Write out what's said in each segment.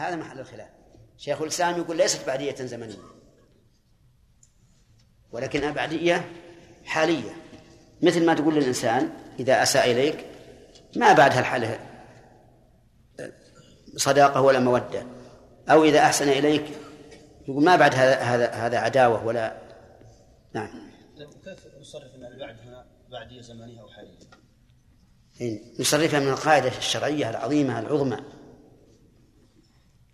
هذا محل الخلاف. شيخ الإسلام يقول ليست بعدية زمنية ولكنها بعدية حالية. مثل ما تقول للإنسان إذا أساء إليك ما بعدها الحالة صداقة ولا مودة. أو إذا أحسن إليك يقول ما بعد هذا هذا هذا عداوة ولا نعم. كيف نصرف ان البعد هنا؟ بعدية زمنية أو حالية؟ نصرفها من القاعدة الشرعية العظيمة العظمى.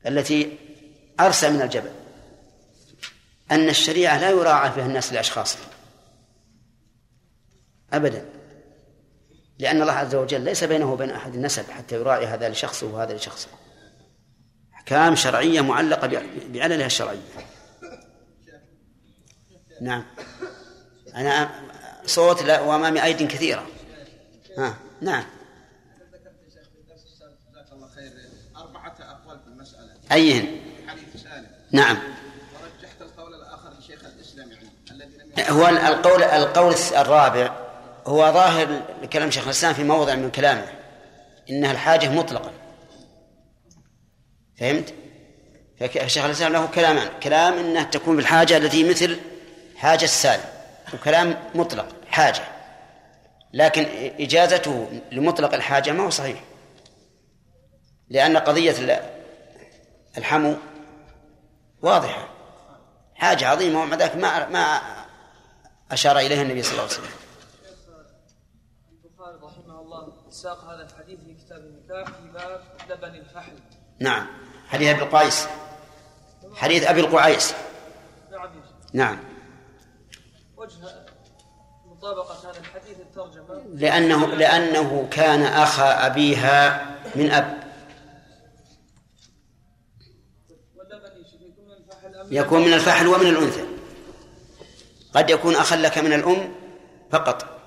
التي أرسى من الجبل أن الشريعة لا يراعى فيها الناس لأشخاصهم أبدا. لأن الله عز وجل ليس بينه وبين أحد نسب حتى يراعي هذا لشخصه وهذا لشخصه. أحكام شرعية معلقة بعللها الشرعية. نعم. أنا صوت وأمامي أيد كثيرة. ها نعم أربعة أقوال في المسألة أيهن. نعم. ورجحت القول الآخر لشيخ الإسلام يعني الذي لم هو القول القول الرابع هو ظاهر كلام شيخ الإسلام في موضع من كلامه إنها الحاجة مطلقا. فهمت؟ فشيخ الإسلام له كلامان كلام أنها تكون بالحاجة التي مثل حاجة السالم. وكلام مطلق حاجة. لكن إجازته لمطلق الحاجة ما هو صحيح. لأن قضية الحمو واضحة. حاجة عظيمة ومع ذلك ما ما أشار إليها النبي صلى الله عليه وسلم. البخاري رحمه الله ساق هذا الحديث في كتاب النكاح في باب لبن الفحل نعم. حديث أبي القيس حديث أبي القعيس. نعم نعم. وجه مطابقة هذا الحديث الترجمة. لأنه لأنه كان أخا أبيها من أب واللبن يكون من الفحل أم يكون من الفحل ومن الأنثى. قد يكون أخا لك من الأم فقط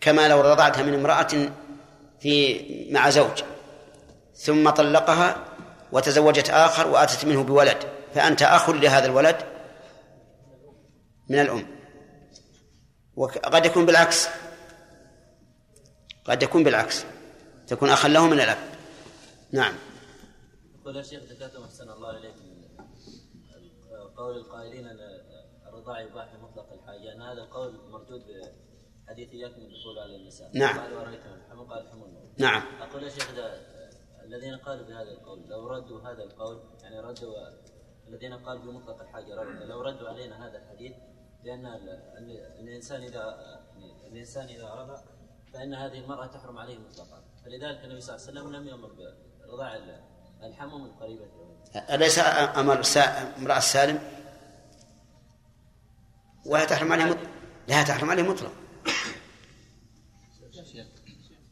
كما لو رضعتها من امرأة في مع زوج. ثم طلقها وتزوجت آخر وأتت منه بولد فأنت أخ لهذا الولد من الأم. وقد يكون بالعكس. قد يكون بالعكس. تكون أخا له من الأب. نعم. يقول يا شيخ ذكرتم احسن الله اليك قول القائلين أن الرضاع يباح في مطلق الحاجة أن هذا القول مردود بحديث إياكم الدخول على النساء. نعم. قال ورايتم الحمل قال الحمل نعم. أقول يا شيخ الذين قالوا بهذا القول لو ردوا هذا القول يعني ردوا الذين قالوا بمطلق الحاجة ردوا لو ردوا علينا هذا الحديث ال- الإنسان اذا الإنسان إذا رضع فإن هذه المرأة تحرم عليه مطلقا. فلذلك النبي صلى الله عليه وسلم لم يأمر برضاع ال- الحمو من قريبته أليس أمر سا... امرأة سالم؟ وهي تحرم عليه مطلق لا تحرم عليه مطلق.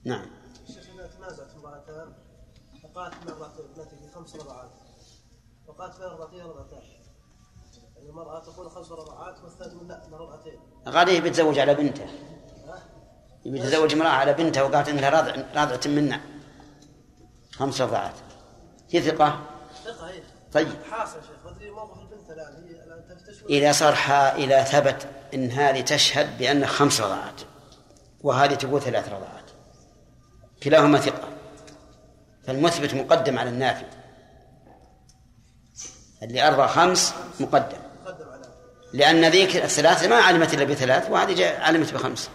نعم. شيخ أنا تنازعت امرأتان فقالت في خمس رضعات وقالت في رضعتين رضعتان يعني المرأة تقول خمس رضعات والثانية لا رضعتين غادي يبي يتزوج على بنته. يبي يتزوج امرأة على بنته وقالت إنها راضع راضعة منا. خمس رضعات هي ثقة؟ ثقة هي طيب. حاصل شيخ موقف البنت هي تفتش إذا صار إذا ثبت إن هذه تشهد بأن خمس رضعات وهذه تقول ثلاث رضعات كلاهما ثقة. فالمثبت مقدم على النافي. اللي أرضى خمس مقدم. لأن ذيك الثلاثة ما علمت إلا بثلاث وهذه علمت بخمس.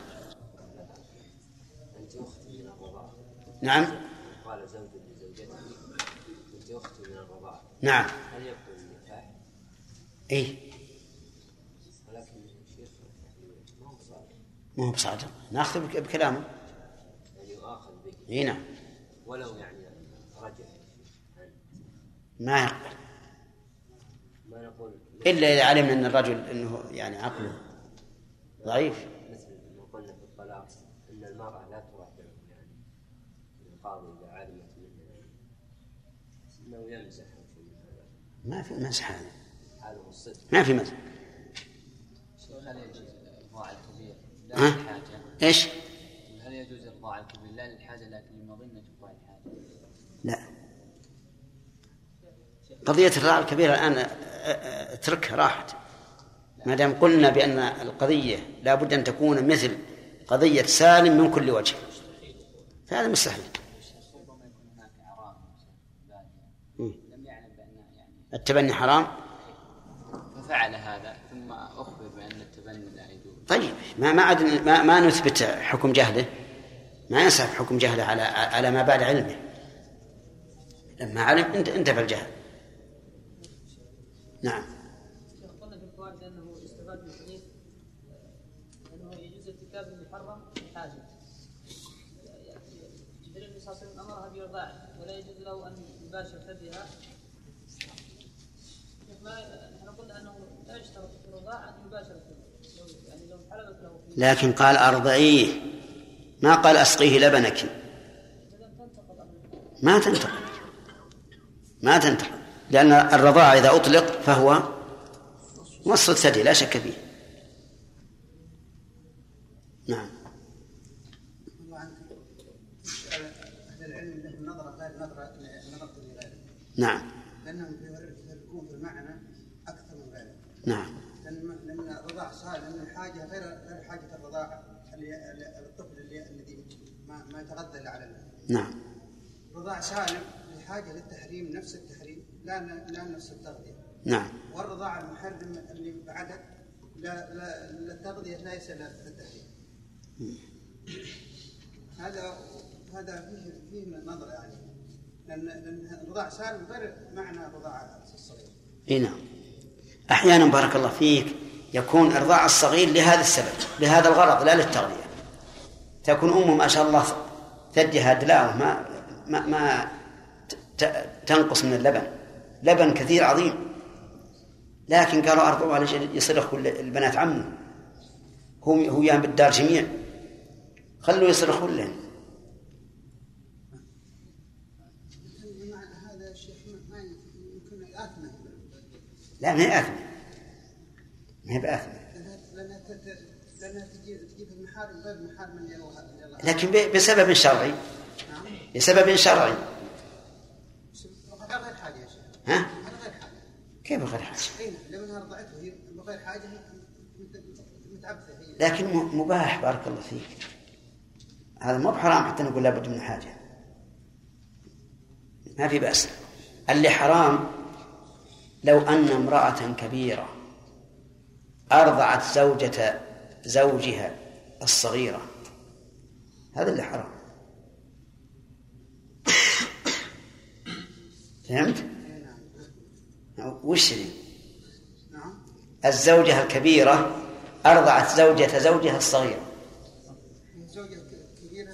نعم قال زوج لزوجته انت أختي من الرضاعه نعم. الشيخ ما هو صالح ما هو بصادق. ناخذ بك- بكلامه. يعني يؤاخذ به إي نعم. ولو يعني رجع. ما يقبل. ما نقول. إلا إذا علمنا أن الرجل إنه يعني عقله ضعيف. مثل ما قلنا في الطلاق إن المرأة لا ترجع يعني القاضي اذا علمت منه إنه يمزح أو شيء من هذا ما في مسح هذا. ما في مسح. هل يجوز الرضاع الكبير؟ لا ها؟ إيش؟ هل يجوز الرضاع الكبير؟ لا للحاجة لكن لمظنة وقوع الحاجة؟ لا. قضية الرضاعة الكبيرة الآن اتركها راحت. ما دام قلنا بأن القضية لا بد أن تكون مثل قضية سالم من كل وجه. فهذا مستحيل ربما يكون هناك عرام بادية لم يعلم بأن يعني التبني حرام؟ ففعل هذا ثم أخبر بأن التبني لا يجوز. طيب ما ما عاد ما, ما نثبت حكم جهله؟ ما ينسب حكم جهله على على ما بعد علمه. لما علم انت انتفى الجهل. نعم. برضاعه ولا يجوز له أن يباشر ثديها. ما انه لا يشترط في يعني لو له لكن قال أرضعيه. ما قال أسقيه لبنك. ما تنتقل. ما تنتقل. لأن الرضاعة إذا أطلق فهو مص الثدي لا شك فيه. نعم. الله عنك أهل العلم لهم نظره غير نظره نظره لغيره نعم لانهم يفرقون في المعنى أكثر من غيره نعم. لأن الرضاعه سهل لأن الحاجة غير غير اللي اللي- الطفل اللي الذي ما, ما يتغذى إلا على الماء نعم. الرضاع سالم لحاجة للتحريم نفس التحريم لا لا نفس التغذية. نعم. والرضاعه المحرم اللي بعده لا لا لا التغذية ليس للتحريم هذا هذا فيه فيه نظره يعني. لأن لأن الرضاع سالم غير معنى الرضاعه الصغير. إي نعم. أحيانا بارك الله فيك يكون ارضاع الصغير لهذا السبب لهذا الغرض لا للتغذيه تكون أمه ما شاء الله ثديها دلاوه ما ما, ما تنقص من اللبن. لبن كثير عظيم. لكن قالوا ارضعوا على يصرخ كل البنات عمه. هم هو يان بالدار جميع. خلوا يصرخوا لهم بمعنى هذا الشيخ ما يمكن آثمة لا ما هي آثمة ما هي بآثمة لكن بسبب شرعي. بسبب شرعي. ها؟ كيف غير حاجة؟ بغير حاجة لكن مباح بارك الله فيك. هذا مو بحرام حتى نقول لابد من حاجة. ما في بأس. اللي حرام لو أن امرأة كبيرة أرضعت زوجة زوجها الصغيرة هذا اللي حرام. فهمت؟ وش الزوجة الكبيرة أرضعت زوجة زوجها الصغيرة. هي زوجة ك- كبيرة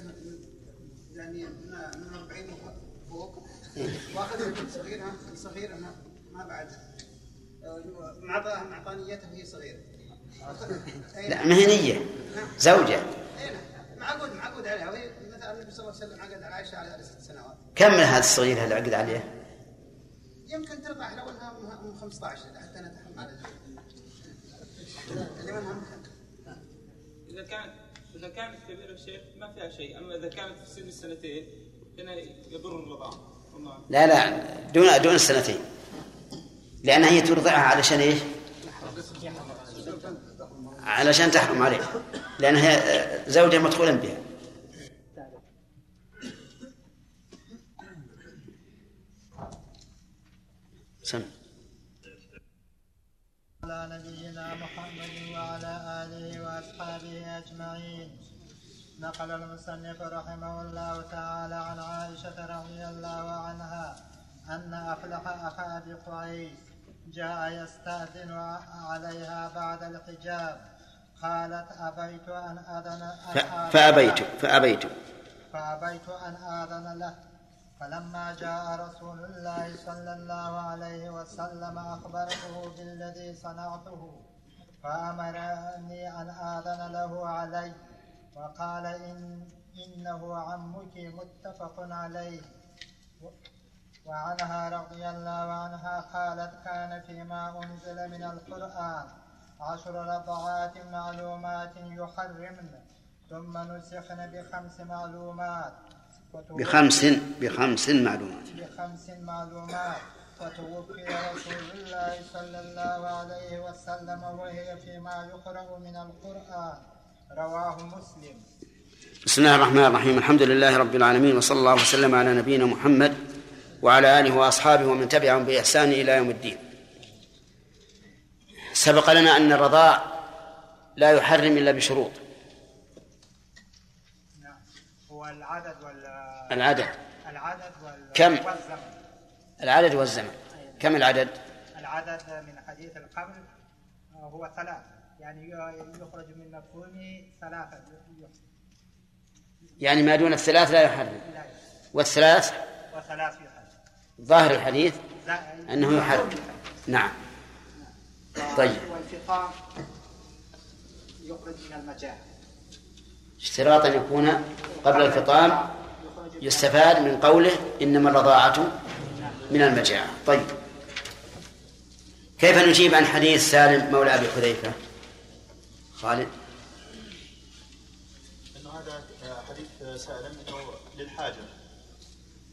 يعني من من 40 فوق واخذ صغيرها صغيرة ما ما بعد معطاها معطانيتها وهي صغيرة. أي لا نعم. ما هي نية زوجة. اي نعم. معقود معقود عليها. وهي مثلا النبي صلى الله عليه وسلم عقد على عائشة على ست سنوات. كم من هذه الصغيرة اللي عقد عليها؟ يمكن ترضع لو انها من 15 حتى اللي منها إذا كانت إذا كانت كبيرة الشيخ ما فيها شيء، أما إذا كانت في سن السنتين هنا يضر الرضاعة. والله. لا لا. دون دون السنتين. لأنها هي ترضعها علشان إيش؟ علشان تحرم عليه لأنها زوجة مدخولا بها. سم على نبينا محمد وعلى آله وأصحابه أجمعين نقل المصنف رحمه الله تعالى عن عائشة رضي الله عنها أن أفلح أخا أبي جاء يستأذن عليها بعد الحجاب. قالت أبيت أن أذن أن فأبيت. فأبيت. فأبيت أن آذن له فلما جاء رسول الله صلى الله عليه وسلم أخبرته بالذي صنعته فأمرني أن آذن له علي. وقال إن إنه عمك متفق عليه. وعنها رضي الله عنها قالت كان فيما أنزل من القرآن عشر رضعات معلومات يحرمن ثم نسخن بخمس معلومات بخمس بخمس معلومات. بخمس معلومات وتوفي رسول الله صلى الله عليه وسلم وهي فيما يقرأ من القرآن. رواه مسلم. بسم الله الرحمن الرحيم. الحمد لله رب العالمين وصلى الله وسلم على نبينا محمد وعلى آله وأصحابه ومن تبعهم بإحسان إلى يوم الدين. سبق لنا أن الرضاع لا يحرم إلا بشروط. نعم. هو العدد وال العدد. العدد وال كم؟ والزمن. العدد والزمن. كم العدد؟ العدد من حديث القبل هو ثلاث. يعني يخرج من مفهومه ثلاثة. يعني ما دون الثلاث لا يحرم. لا. والثلاث؟ وثلاث ظاهر الحديث أنه يحرم نعم. طيب. والفطام يخرج من المجاعة اشتراط أن يكون قبل الفطام يستفاد من قوله إنما الرضاعة من المجاعة. طيب. كيف نجيب عن حديث سالم مولى أبي حذيفة؟ خالد. انه هذا حديث سالم إنه للحاجة الحاجة ومن توفر فيه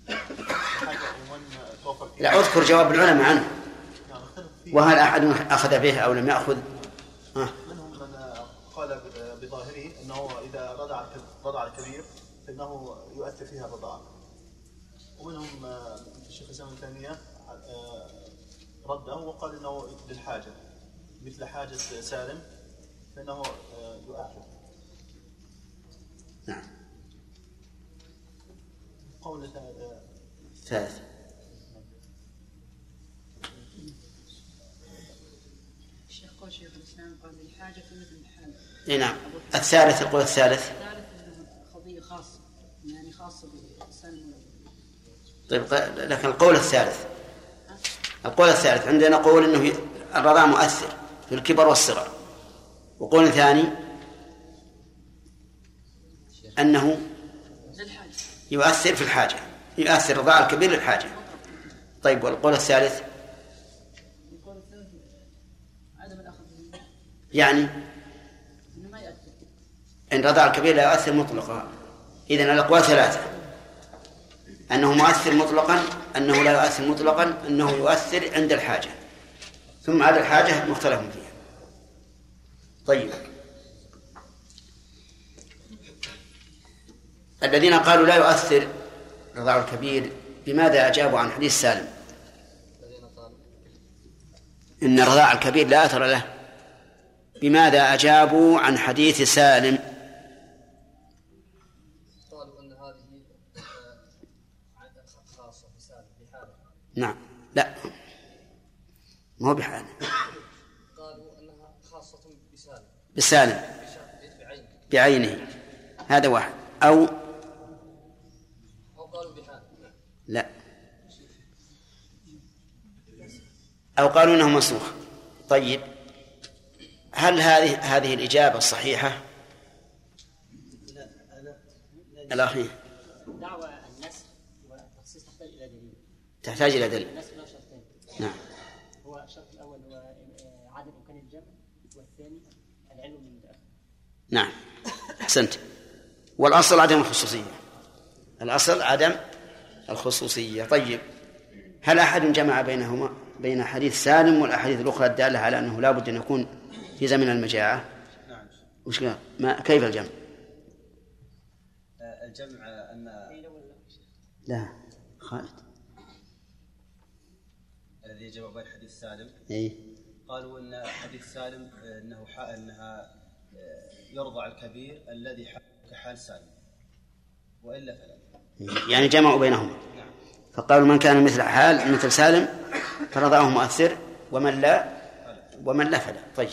لا أذكر جواب العلماء عنه. وهل أحد أخذ به أو لم يأخذ ها. منهم من قال بظاهره أنه إذا رضع رضع الكبير فإنه يؤثر فيها الرضاعه ومنهم الشيخ الإسلام ابن تيمية آه، رده وقال إنه للحاجه مثل حاجة سالم فإنه آه، يؤثر نعم قول آه، ثالث. الشيخ قول شيخ الإسلام قال الحاجة في مثل الحال. إيه نعم. الثالث القول الثالث. الثالث قضية خاصة يعني خاصة بالإنسان. طيب لكن القول الثالث. القول الثالث عندنا نقول إنه الرضاع مؤثر في الكبر والصغر. وقول ثاني أنه يؤثر في الحاجة يؤثر الرضاع الكبير للحاجة. طيب والقول الثالث؟ يعني إن الرضاع الكبير لا يؤثر مطلقا. اذا الأقوال ثلاثة. أنه مؤثر مطلقا أنه لا يؤثر مطلقا أنه يؤثر عند الحاجة. ثم عند الحاجة مختلف فيها. طيب. الذين قالوا لا يؤثر الرضاع الكبير بماذا أجابوا عن حديث سالم؟ إن الرضاع الكبير لا أثر له. بماذا أجابوا عن حديث سالم؟ قالوا إن هذه عاده خاصة بسالم بحاله نعم. لا. ما هو بحالة. قالوا إنها خاصة بسالم. بسالم. بعينه. هذا واحد. أو أو قالوا بحاله لا أو قالوا أنه منسوخ. طيب هل هذه هذه الإجابة الصحيحة الأخير. دعوى النسخ والتخصيص تحتاج إلى دليل. تحتاج إلى دليل. النسخ له شرطين نعم. هو الشرط الأول هو عدم إمكان الجمع والثاني العلم من المتاخر نعم. أحسنت. والأصل عدم الخصوصية. الأصل عدم الخصوصية. طيب هل أحد جمع بينهما؟ بين حديث سالم والأحاديث الأخرى الدالة على أنه لا بد أن يكون في زمن المجاعة. نعم وش قال؟ ما كيف الجمع؟ آه، الجمع ان لا خالد. الذي جمع بين حديث سالم. إيه قالوا إن حديث سالم إنه ح- إنها آه، يرضع الكبير الذي كحال سالم. وإلا فلا. يعني جمعوا بينهما. فقالوا من كان مثل حال مثل سالم فرضعه مؤثر ومن لا ومن لا فلا. طيب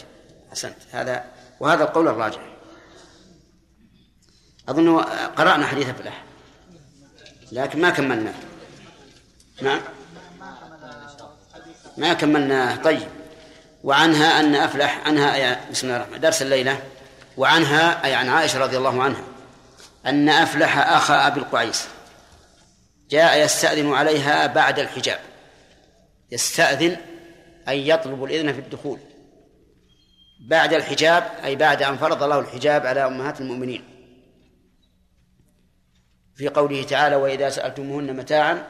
أحسنت. هذا وهذا القول الراجح. أظن قرأنا حديث فلاح لكن ما كملناه. نعم؟ ما كملناه. طيب. وعنها أن أفلح عنها أي بسم الله الرحمن درس الليلة. وعنها أي عن عائشة رضي الله عنها أن أفلح أخا أبي القعيس جاء يستأذن عليها بعد الحجاب. يستأذن أي يطلب الإذن في الدخول بعد الحجاب أي بعد أن فرض الله الحجاب على أمهات المؤمنين. في قوله تعالى وإذا سألتموهن متاعا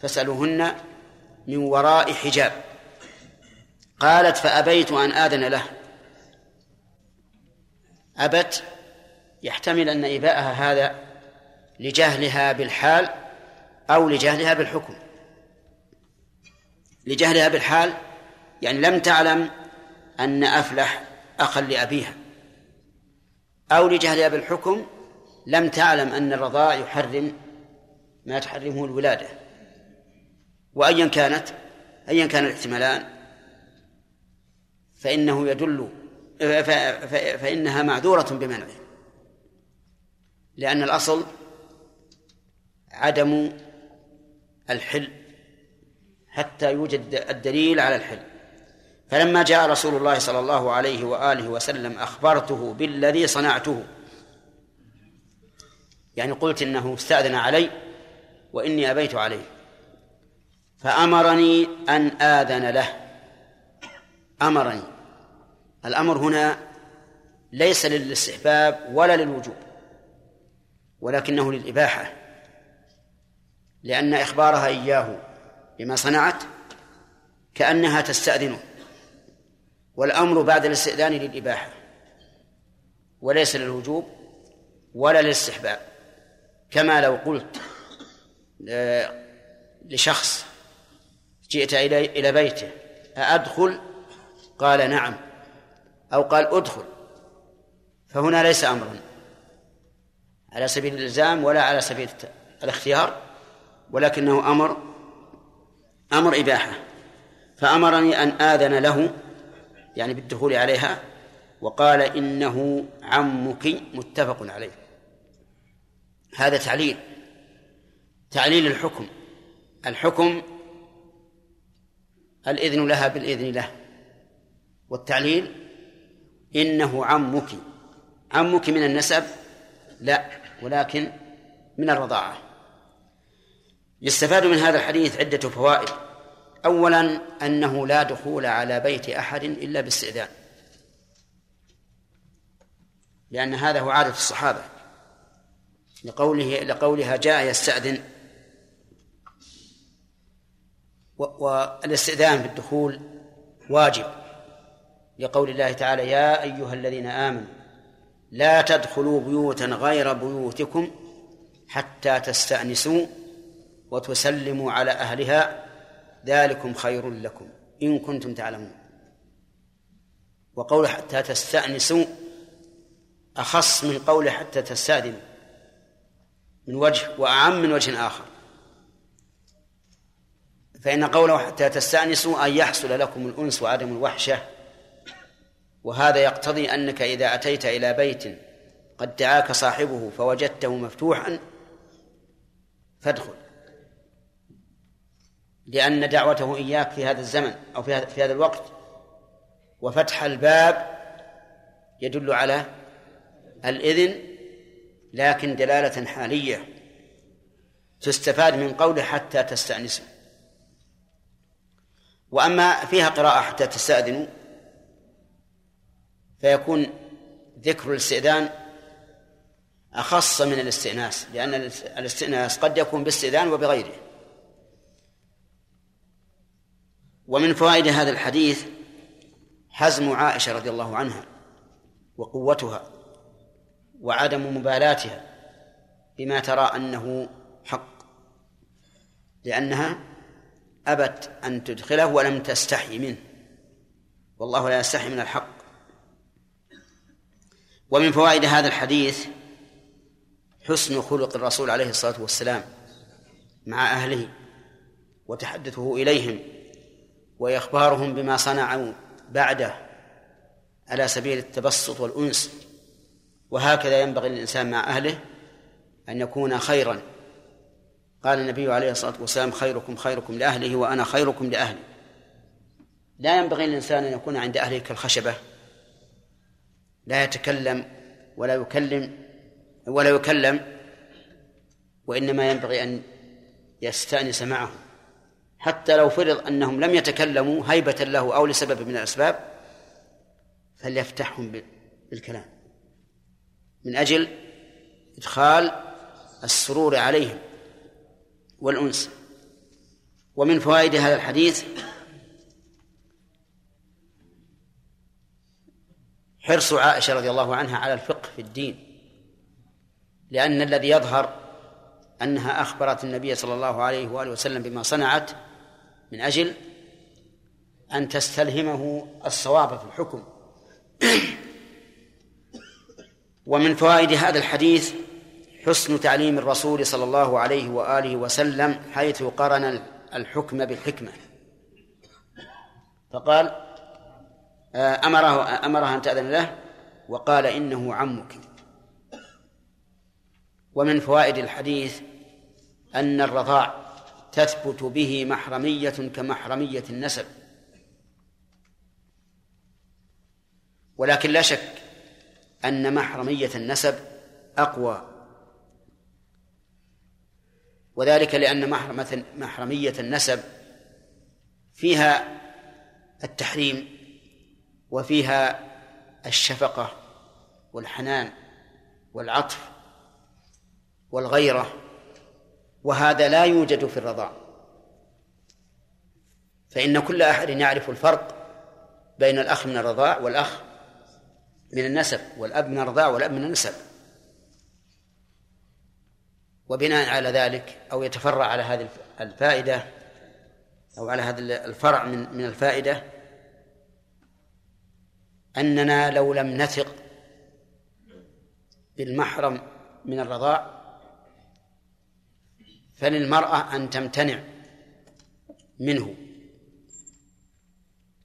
فاسألوهن من وراء حجاب. قالت فأبيت أن آذن له. أبت يحتمل أن إباءها هذا لجهلها بالحال أو لجهلها بالحكم. لجهلها بالحال يعني لم تعلم أن أفلح أخا لأبيها. أو لجهلها بالحكم لم تعلم أن الرضاع يحرم ما تحرمه الولادة. وأيا كانت أيا كان الاحتمالان فإنه يدل فإنها معذورة بمنعه. لأن الأصل عدم الحل حتى يوجد الدليل على الحل. فلما جاء رسول الله صلى الله عليه وآله وسلم أخبرته بالذي صنعته يعني قلت إنه استأذن علي وإني أبيت عليه فأمرني أن آذن له. أمرني. الأمر هنا ليس للاستحباب ولا للوجوب ولكنه للإباحة لأن إخبارها إياه. بما صنعت كأنها تستأذنه. والأمر بعد الاستئذان للإباحة وليس للوجوب ولا للاستحباب. كما لو قلت لشخص جئت إلى بيته أأدخل؟ قال نعم. أو قال ادخل. فهنا ليس أمرا. على سبيل الإلزام ولا على سبيل الاختيار ولكنه أمر أمر إباحة. فأمرني أن آذن له يعني بالدخول عليها وقال إنه عمك متفق عليه. هذا تعليل. تعليل الحكم. الحكم الإذن لها بالإذن له. والتعليل إنه عمك. عمك من النسب؟ لا ولكن من الرضاعة. يستفاد من هذا الحديث عدة فوائد. أولا أنه لا دخول على بيت أحد إلا باستئذان. لأن هذا هو عادة الصحابة. لقوله لقولها جاء يستأذن. والاستئذان بالدخول واجب. لقول الله تعالى يا أيها الذين آمنوا لا تدخلوا بيوتا غير بيوتكم حتى تستأنسوا وتسلموا على أهلها ذلكم خير لكم. إن كنتم تعلمون. وقول حتى تستأنسوا أخص من قول حتى تستأذنوا من وجه وأعم من وجه آخر. فإن قوله حتى تستأنسوا أن يحصل لكم الأنس وعدم الوحشة وهذا يقتضي أنك إذا أتيت إلى بيت قد دعاك صاحبه فوجدته مفتوحا فادخل. لأن دعوته إياك في هذا الزمن أو في هذا الوقت. وفتح الباب يدل على الإذن لكن دلالة حالية تستفاد من قوله حتى تستأنسوا. وأما فيها قراءة حتى تستأذنوا فيكون ذكر الاستئذان أخص من الاستئناس لأن الاستئناس قد يكون باستئذان وبغيره. ومن فوائد هذا الحديث حزم عائشة رضي الله عنها وقوتها وعدم مبالاتها بما ترى أنه حق لأنها أبت أن تدخله ولم تستحي منه والله لا يستحي من الحق. ومن فوائد هذا الحديث حسن خلق الرسول عليه الصلاة والسلام مع أهله وتحدثه إليهم وإخبارهم بما صنعوا بعده على سبيل التبسط والأنس. وهكذا ينبغي للإنسان مع أهله أن يكون خيرا. قال النبي عليه الصلاة والسلام خيركم خيركم لأهله وأنا خيركم لأهلي. لا ينبغي للإنسان أن يكون عند أهله كالخشبة. لا يتكلم ولا يكلم ولا يكلم وإنما ينبغي أن يستأنس معهم. حتى لو فرض أنهم لم يتكلموا هيبة له أو لسبب من الأسباب فليفتحهم بالكلام. من أجل إدخال السرور عليهم والأنس. ومن فوائد هذا الحديث حرص عائشة رضي الله عنها على الفقه في الدين لأن الذي يظهر أنها أخبرت النبي صلى الله عليه وآله وسلم بما صنعت من أجل أن تستلهمه الصواب في الحكم. ومن فوائد هذا الحديث حسن تعليم الرسول صلى الله عليه وآله وسلم حيث قرن الحكم بالحكمة. فقال آه، أمره أمرها أن تأذن له وقال إنه عمك. ومن فوائد الحديث أن الرضاع تثبت به محرمية كمحرمية النسب. ولكن لا شك أن محرمية النسب أقوى. وذلك لأن محرمة محرمية النسب فيها التحريم وفيها الشفقة والحنان والعطف والغيرة وهذا لا يوجد في الرضاع. فإن كل أحد يعرف الفرق بين الأخ من الرضاع والأخ من النسب والأب من الرضاع والأب من النسب. وبناء على ذلك أو يتفرع على هذه الفائدة أو على هذا الفرع من من الفائدة أننا لو لم نثق بالمحرم من الرضاع فللمرأة أن تمتنع منه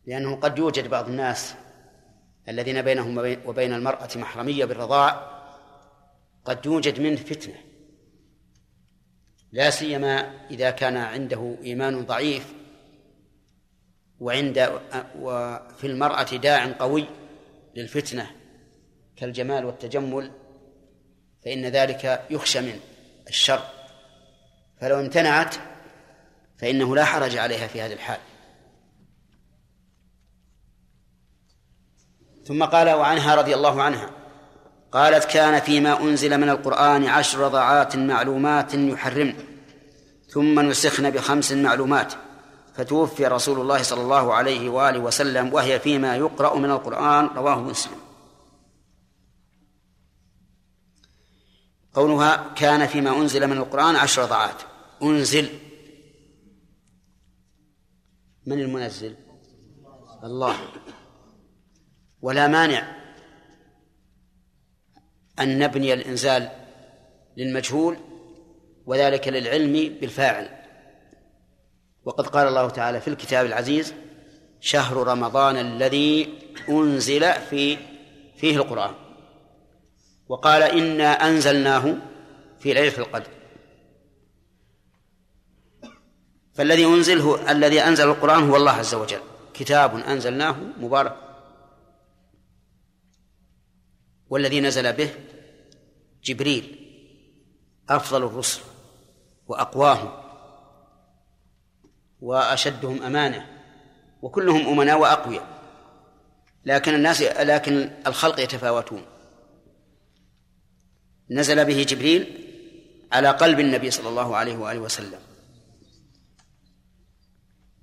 لأنه قد يوجد بعض الناس الذين بينهم وبين المرأة محرمية بالرضاع قد يوجد منه فتنة. لا سيما إذا كان عنده إيمان ضعيف وعند وفي المرأة داع قوي للفتنة كالجمال والتجمل فإن ذلك يخشى من الشر. فلو امتنعت فإنه لا حرج عليها في هذه الحال. ثم قال وعنها رضي الله عنها قالت كان فيما أنزل من القرآن عشر رضعات معلومات يحرمن ثم نسخن بخمس معلومات. فتوفي رسول الله صلى الله عليه وآله وسلم وهي فيما يقرأ من القرآن رواه مسلم. قولها كان فيما أنزل من القرآن عشر رضعات أنزل. من المنزل؟ الله. ولا مانع أن نبني الإنزال للمجهول وذلك للعلم بالفاعل. وقد قال الله تعالى في الكتاب العزيز شهر رمضان الذي أنزل في فيه القرآن. وقال إنا أنزلناه في ليلة القدر. فالذي أنزل هو الذي أنزل القرآن هو الله عز وجل. كتاب أنزلناه مبارك. والذي نزل به جبريل أفضل الرسل وأقواهم وأشدهم أمانة وكلهم أمناء وأقوياء. لكن الناس لكن الخلق يتفاوتون. نزل به جبريل على قلب النبي صلى الله عليه وآله وسلم.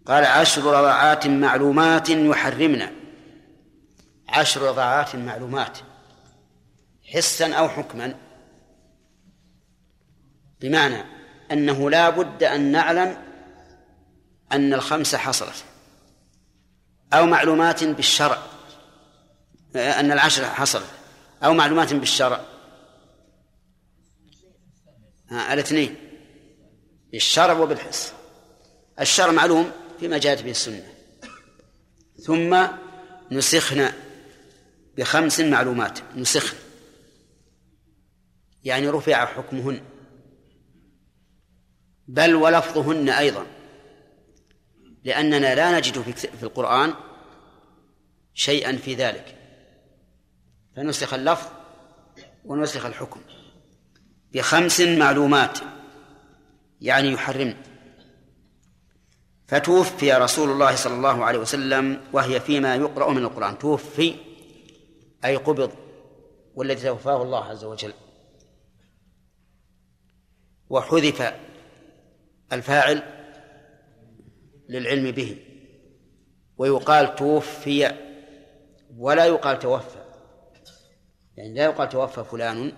قال عشر رضعات معلومات يحرمنا. عشر رضعات معلومات. حسا أو حكما. بمعنى أنه لا بد أن نعلم أن الخمسة حصلت. أو معلومات بالشرع. أن العشر حصلت. أو معلومات بالشرع. الاثنين بالشرع وبالحس الشرع معلوم فيما جاءت به السنة. ثم نسخنا بخمس معلومات. نسخن يعني رفع حكمهن. بل ولفظهن أيضا. لأننا لا نجد في القرآن شيئا في ذلك. فنسخ اللفظ ونسخ الحكم. بخمس معلومات يعني يحرم. فتوفي رسول الله صلى الله عليه وسلم وهي فيما يقرأ من القرآن. توفي أي قبض والذي توفاه الله عز وجل. وحذف الفاعل للعلم به ويقال توفي ولا يقال توفى. يعني لا يقال توفى فلان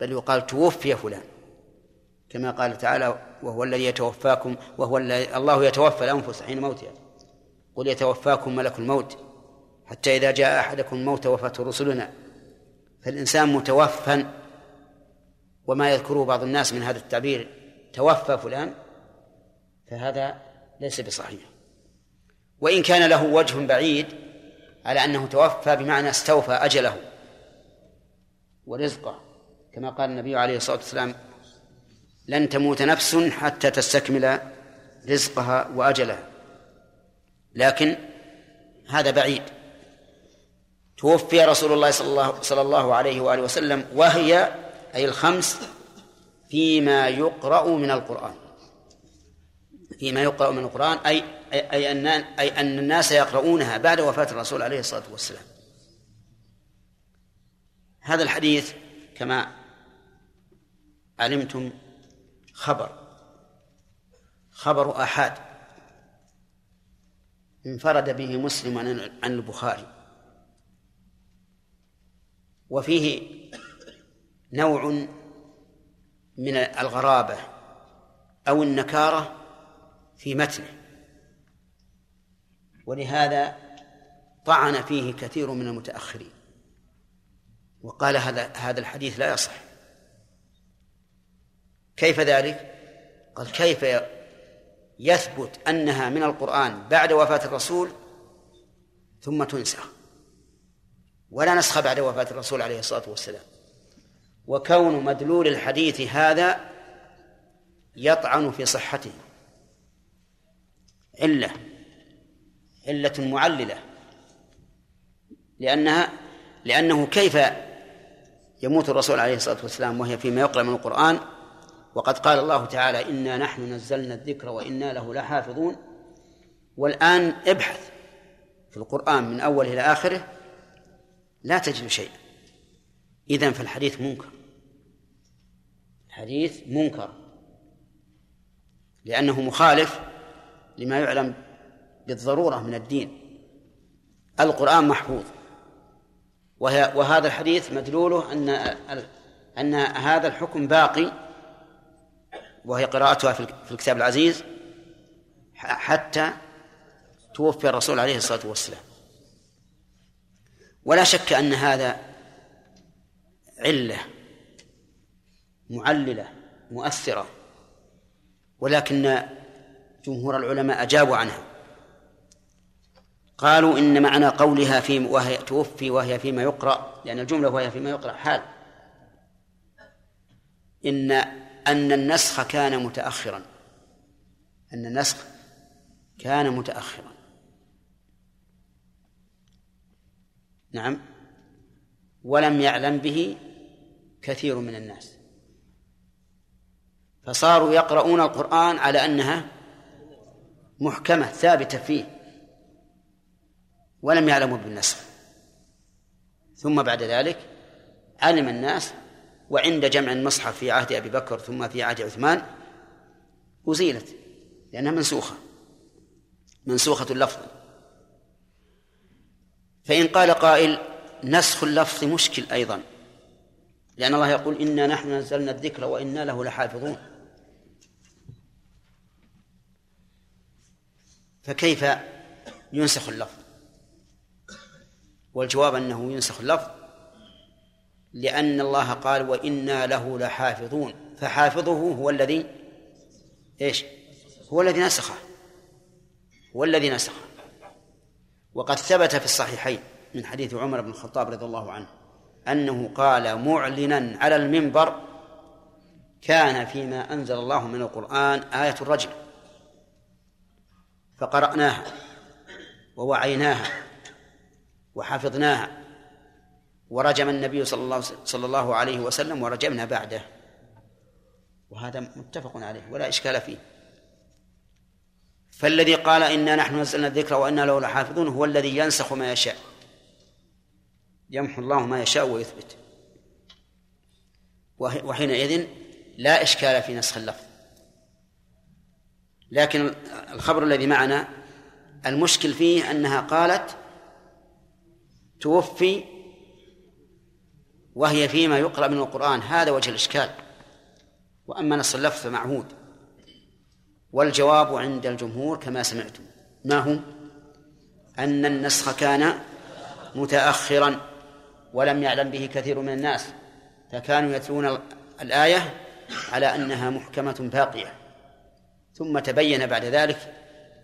بل يقال توفي فلان. كما قال تعالى وهو الذي يتوفاكم وهو الله يتوفى الأنفس حين موتها. قل يتوفاكم ملك الموت حتى إذا جاء أحدكم الموت وفاته رسلنا. فالإنسان متوفى وما يذكره بعض الناس من هذا التعبير توفى فلان فهذا ليس بصحيح. وإن كان له وجه بعيد على أنه توفى بمعنى استوفى أجله ورزقه. كما قال النبي عليه الصلاة والسلام لن تموت نفس حتى تستكمل رزقها وأجلها. لكن هذا بعيد. توفي رسول الله صلى الله صلى الله عليه وآله وسلم وهي أي الخمس فيما يقرأ من القرآن. فيما يقرأ من القرآن أي أي أن أي أن الناس يقرؤونها بعد وفاة الرسول عليه الصلاة والسلام. هذا الحديث كما علمتم خبر خبر آحاد انفرد به مسلم عن البخاري. وفيه نوع من الغرابة أو النكارة في متنه. ولهذا طعن فيه كثير من المتأخرين. وقال هذا هذا الحديث لا يصح. كيف ذلك؟ قال كيف يثبت أنها من القرآن بعد وفاة الرسول ثم تنسخ ولا نسخ بعد وفاة الرسول عليه الصلاة والسلام. وكون مدلول الحديث هذا يطعن في صحته. علة علة معللة. لأنها لأنه كيف يموت الرسول عليه الصلاة والسلام وهي فيما يقرأ من القرآن؟ وقد قال الله تعالى إنا نحن نزلنا الذكر وإنا له لحافظون. والآن ابحث في القرآن من أوله إلى آخره لا تجد شيئا. إذن فالحديث منكر. الحديث منكر. لأنه مخالف لما يعلم بالضرورة من الدين. القرآن محفوظ. وهذا الحديث مدلوله أن أن هذا الحكم باقي. وهي قراءتها في الكتاب العزيز حتى توفي الرسول عليه الصلاة والسلام. ولا شك أن هذا علة معللة مؤثرة ولكن جمهور العلماء أجابوا عنها. قالوا إن معنى قولها في وهي توفي وهي فيما يقرأ لأن الجملة وهي فيما يقرأ حال. إن أن النسخ كان متأخرا. أن النسخ كان متأخرا. نعم. ولم يعلم به كثير من الناس. فصاروا يقرؤون القرآن على أنها محكمة ثابتة فيه. ولم يعلموا بالنسخ. ثم بعد ذلك علم الناس وعند جمع المصحف في عهد أبي بكر ثم في عهد عثمان أزيلت لأنها منسوخة. منسوخة اللفظ. فإن قال قائل نسخ اللفظ مشكل أيضا. لأن الله يقول إنا نحن نزلنا الذكر وإنا له لحافظون. فكيف ينسخ اللفظ؟ والجواب أنه ينسخ اللفظ لأن الله قال وإنا له لحافظون فحافظه هو الذي إيش؟ هو الذي نسخه هو الذي نسخه وقد ثبت في الصحيحين من حديث عمر بن الخطاب رضي الله عنه أنه قال معلنا على المنبر كان فيما أنزل الله من القرآن آية الرجل فقرأناها ووعيناها وحفظناها ورجم النبي صلى الله صلى الله عليه وسلم ورجمنا بعده. وهذا متفق عليه ولا إشكال فيه. فالذي قال إنا نحن نزلنا الذكر وإنا له لحافظون هو الذي ينسخ ما يشاء. يمحو الله ما يشاء ويثبت. وحينئذ لا إشكال في نسخ اللفظ. لكن الخبر الذي معنا المشكل فيه أنها قالت توفي وهي فيما يقرأ من القرآن هذا وجه الإشكال. وأما نص اللفظ فمعهود. والجواب عند الجمهور كما سمعتم. ما هو؟ أن النسخ كان متأخرا ولم يعلم به كثير من الناس فكانوا يتلون الآية على أنها محكمة باقية. ثم تبين بعد ذلك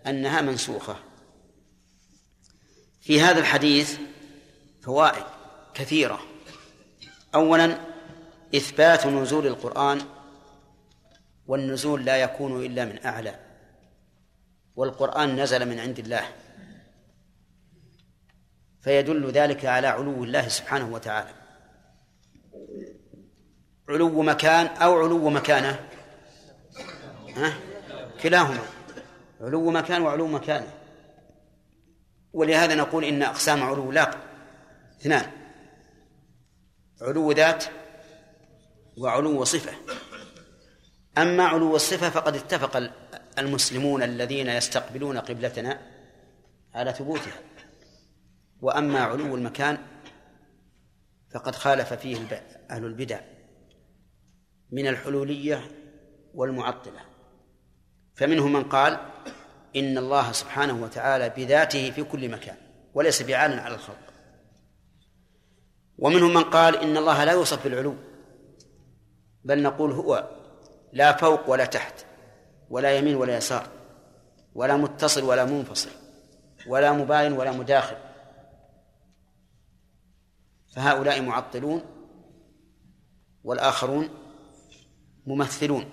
أنها منسوخة. في هذا الحديث فوائد كثيرة. أولا إثبات نزول القرآن والنزول لا يكون إلا من أعلى والقرآن نزل من عند الله فيدل ذلك على علو الله سبحانه وتعالى. علو مكان أو علو مكانة ها؟ كلاهما. علو مكان وعلو مكانة. ولهذا نقول إن أقسام علو لا اثنان. علو ذات وعلو صفة. أما علو الصفة فقد اتفق المسلمون الذين يستقبلون قبلتنا على ثبوتها. وأما علو المكان فقد خالف فيه أهل البدع من الحلولية والمعطلة. فمنهم من قال إن الله سبحانه وتعالى بذاته في كل مكان وليس بعال على الخلق. ومنهم من قال إن الله لا يوصف بالعلو بل نقول هو لا فوق ولا تحت ولا يمين ولا يسار ولا متصل ولا منفصل ولا مباين ولا مداخل. فهؤلاء معطلون والآخرون ممثلون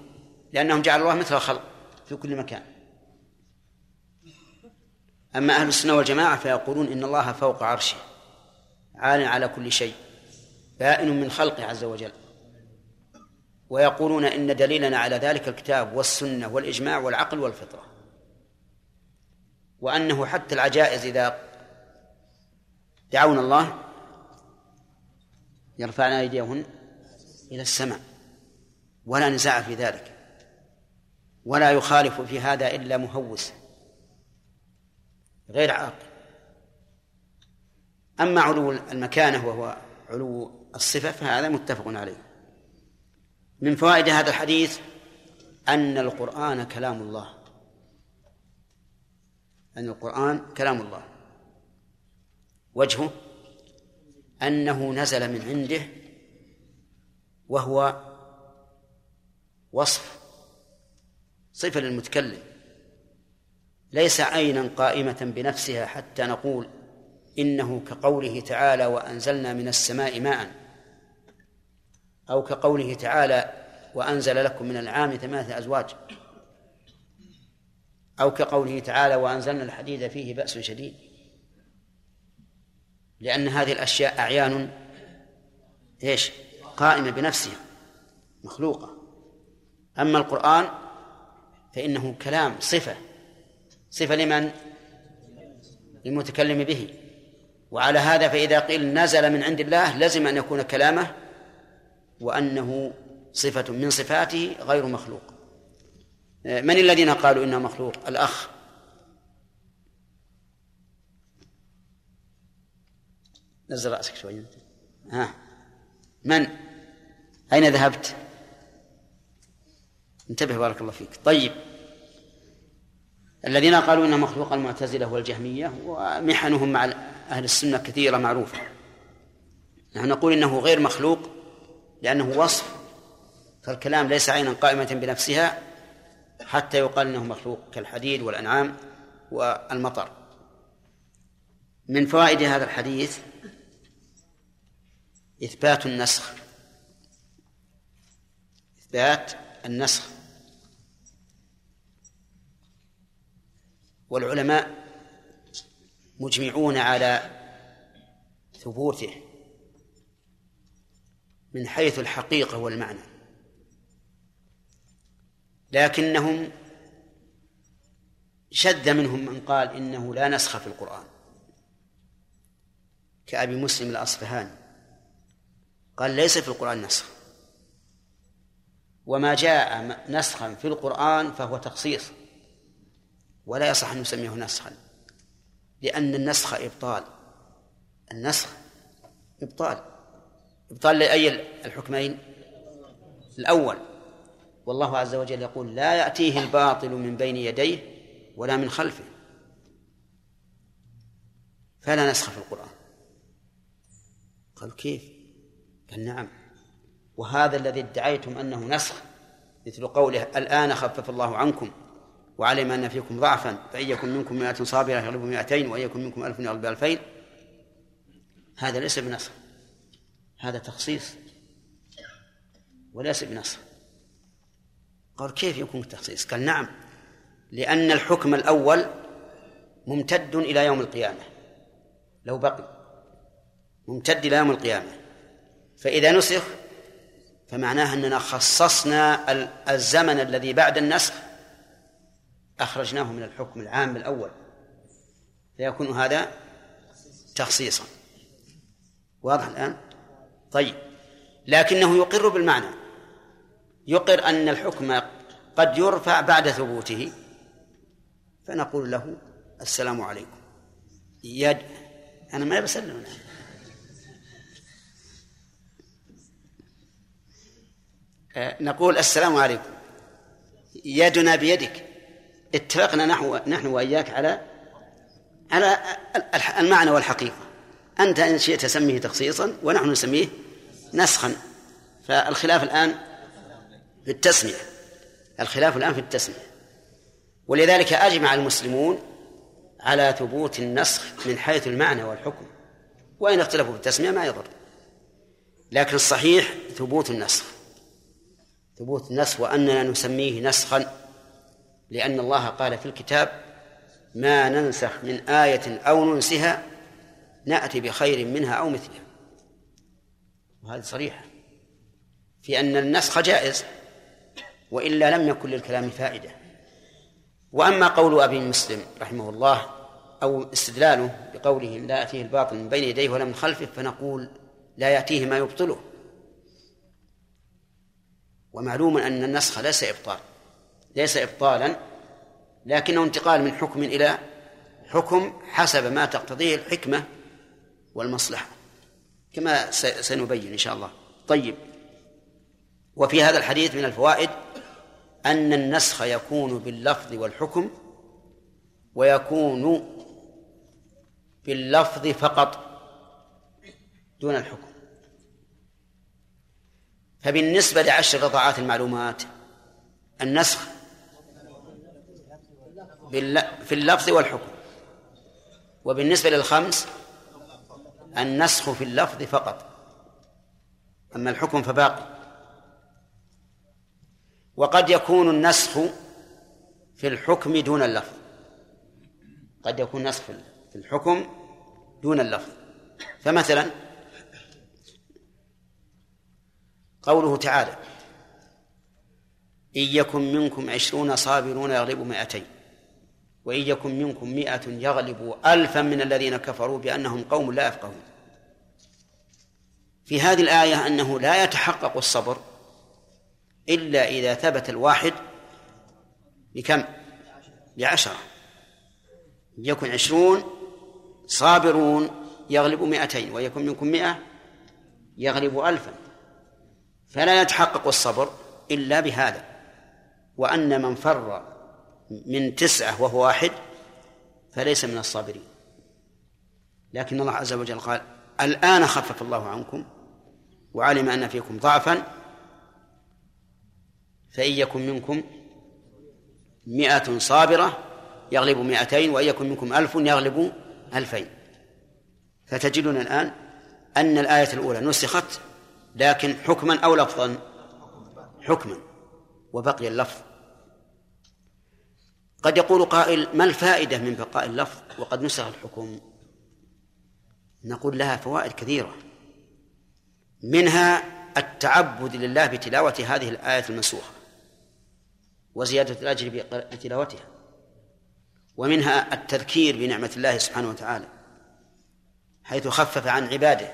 لأنهم جعلوا الله مثل الخلق في كل مكان. أما أهل السنة والجماعة فيقولون إن الله فوق عرشه. عال على كل شيء بائن من خلقه عز وجل. ويقولون إن دليلنا على ذلك الكتاب والسنة والإجماع والعقل والفطرة. وأنه حتى العجائز إذا دعون الله يرفعن أيديهن إلى السماء ولا نزاع في ذلك ولا يخالف في هذا إلا مهوس غير عاقل. أما علو المكانة وهو علو الصفة فهذا متفق عليه. من فوائد هذا الحديث أن القرآن كلام الله. أن القرآن كلام الله. وجهه أنه نزل من عنده وهو وصف صفة للمتكلم. ليس عينا قائمة بنفسها حتى نقول إنه كقوله تعالى وأنزلنا من السماء ماء أو كقوله تعالى وأنزل لكم من العام ثمانية أزواج أو كقوله تعالى وأنزلنا الحديد فيه بأس شديد. لأن هذه الأشياء أعيان إيش؟ قائمة بنفسها مخلوقة. أما القرآن فإنه كلام صفة صفة لمن؟ للمتكلم به. وعلى هذا فإذا قيل نزل من عند الله لزم أن يكون كلامه وأنه صفة من صفاته غير مخلوق. من الذين قالوا إنه مخلوق؟ الأخ. نزل رأسك شوي. ها. من؟ أين ذهبت؟ انتبه بارك الله فيك. طيب. الذين قالوا إنه مخلوق المعتزلة والجهمية ومحنهم مع أهل السنة كثيرة معروفة. نحن نقول إنه غير مخلوق لأنه وصف فالكلام ليس عينا قائمة بنفسها حتى يقال إنه مخلوق كالحديد والأنعام والمطر. من فوائد هذا الحديث إثبات النسخ. إثبات النسخ. والعلماء مجمعون على ثبوته من حيث الحقيقة والمعنى. لكنهم شد منهم من قال إنه لا نسخ في القرآن. كأبي مسلم الأصفهاني قال ليس في القرآن نسخ. وما جاء نسخا في القرآن فهو تخصيص. ولا يصح أن نسميه نسخا. لأن النسخ إبطال. النسخ إبطال. إبطال لأي الحكمين؟ الأول. والله عز وجل يقول لا يأتيه الباطل من بين يديه ولا من خلفه. فلا نسخ في القرآن. قالوا كيف؟ قال نعم. وهذا الذي ادعيتم أنه نسخ مثل قوله الآن خفف الله عنكم. وعلم أن فيكم ضعفا فإن يكن منكم مئة صابرة يغلب مئتين وإن يكن منكم ألف يغلب ألفين. هذا ليس بنسخ هذا تخصيص. وليس بنسخ قال كيف يكون تخصيص قال نعم لأن الحكم الأول ممتد إلى يوم القيامة. لو بقي. ممتد إلى يوم القيامة. فإذا نسخ فمعناه أننا خصصنا الزمن الذي بعد النسخ أخرجناه من الحكم العام الأول. فيكون هذا تخصيصا. واضح الآن؟ طيب. لكنه يقر بالمعنى. يقر أن الحكم قد يرفع بعد ثبوته. فنقول له السلام عليكم. يد أنا ما بسلم الآن. آه، نقول السلام عليكم. يدنا بيدك. اتفقنا نحو نحن وإياك على على المعنى والحقيقة. أنت إن شئت تسميه تخصيصا ونحن نسميه نسخا. فالخلاف الآن في التسمية. الخلاف الآن في التسمية. ولذلك أجمع المسلمون على ثبوت النسخ من حيث المعنى والحكم. وإن اختلفوا في التسمية ما يضر. لكن الصحيح ثبوت النسخ. ثبوت النسخ وأننا نسميه نسخا. لأن الله قال في الكتاب ما ننسخ من آية أو ننسها نأتي بخير منها أو مثلها. وهذه صريحة. في أن النسخ جائز وإلا لم يكن للكلام فائدة. وأما قول أبي مسلم رحمه الله أو استدلاله بقوله لا يأتيه الباطل من بين يديه ولا من خلفه فنقول لا يأتيه ما يبطله ومعلوم أن النسخ ليس إبطال. ليس إبطالا لكنه انتقال من حكم إلى حكم حسب ما تقتضيه الحكمة والمصلحة كما سنبين إن شاء الله. طيب. وفي هذا الحديث من الفوائد أن النسخ يكون باللفظ والحكم ويكون باللفظ فقط دون الحكم. فبالنسبة لعشر رضاعات المعلومات النسخ في اللفظ والحكم. وبالنسبة للخمس النسخ في اللفظ فقط. أما الحكم فباقي. وقد يكون النسخ في الحكم دون اللفظ. قد يكون نسخ في الحكم دون اللفظ. فمثلا قوله تعالى إن يكن منكم عشرون صابرون يغلبوا مائتين وإن يكن منكم مائة يغلبوا ألفا من الذين كفروا بأنهم قوم لا يفقهون. في هذه الآية أنه لا يتحقق الصبر إلا إذا ثبت الواحد بكم؟ بعشرة. يكن عشرون صابرون يغلب مائتين ويكن منكم مائة يغلب ألفا. فلا يتحقق الصبر إلا بهذا وأن من فر من تسعة وهو واحد فليس من الصابرين. لكن الله عز وجل قال الآن خفف الله عنكم وعلم أن فيكم ضعفا فإن يكن منكم مئة صابرة يغلب مئتين وإن يكن منكم ألف يغلب ألفين. فتجدون الآن أن الآية الأولى نسخت لكن حكما أو لفظا حكما وبقي اللفظ قد يقول قائل ما الفائدة من بقاء اللفظ وقد نسخ الحكم؟ نقول لها فوائد كثيرة. منها التعبد لله بتلاوة هذه الآية المنسوخة وزيادة الأجر بتلاوتها. ومنها التذكير بنعمة الله سبحانه وتعالى حيث خفف عن عباده.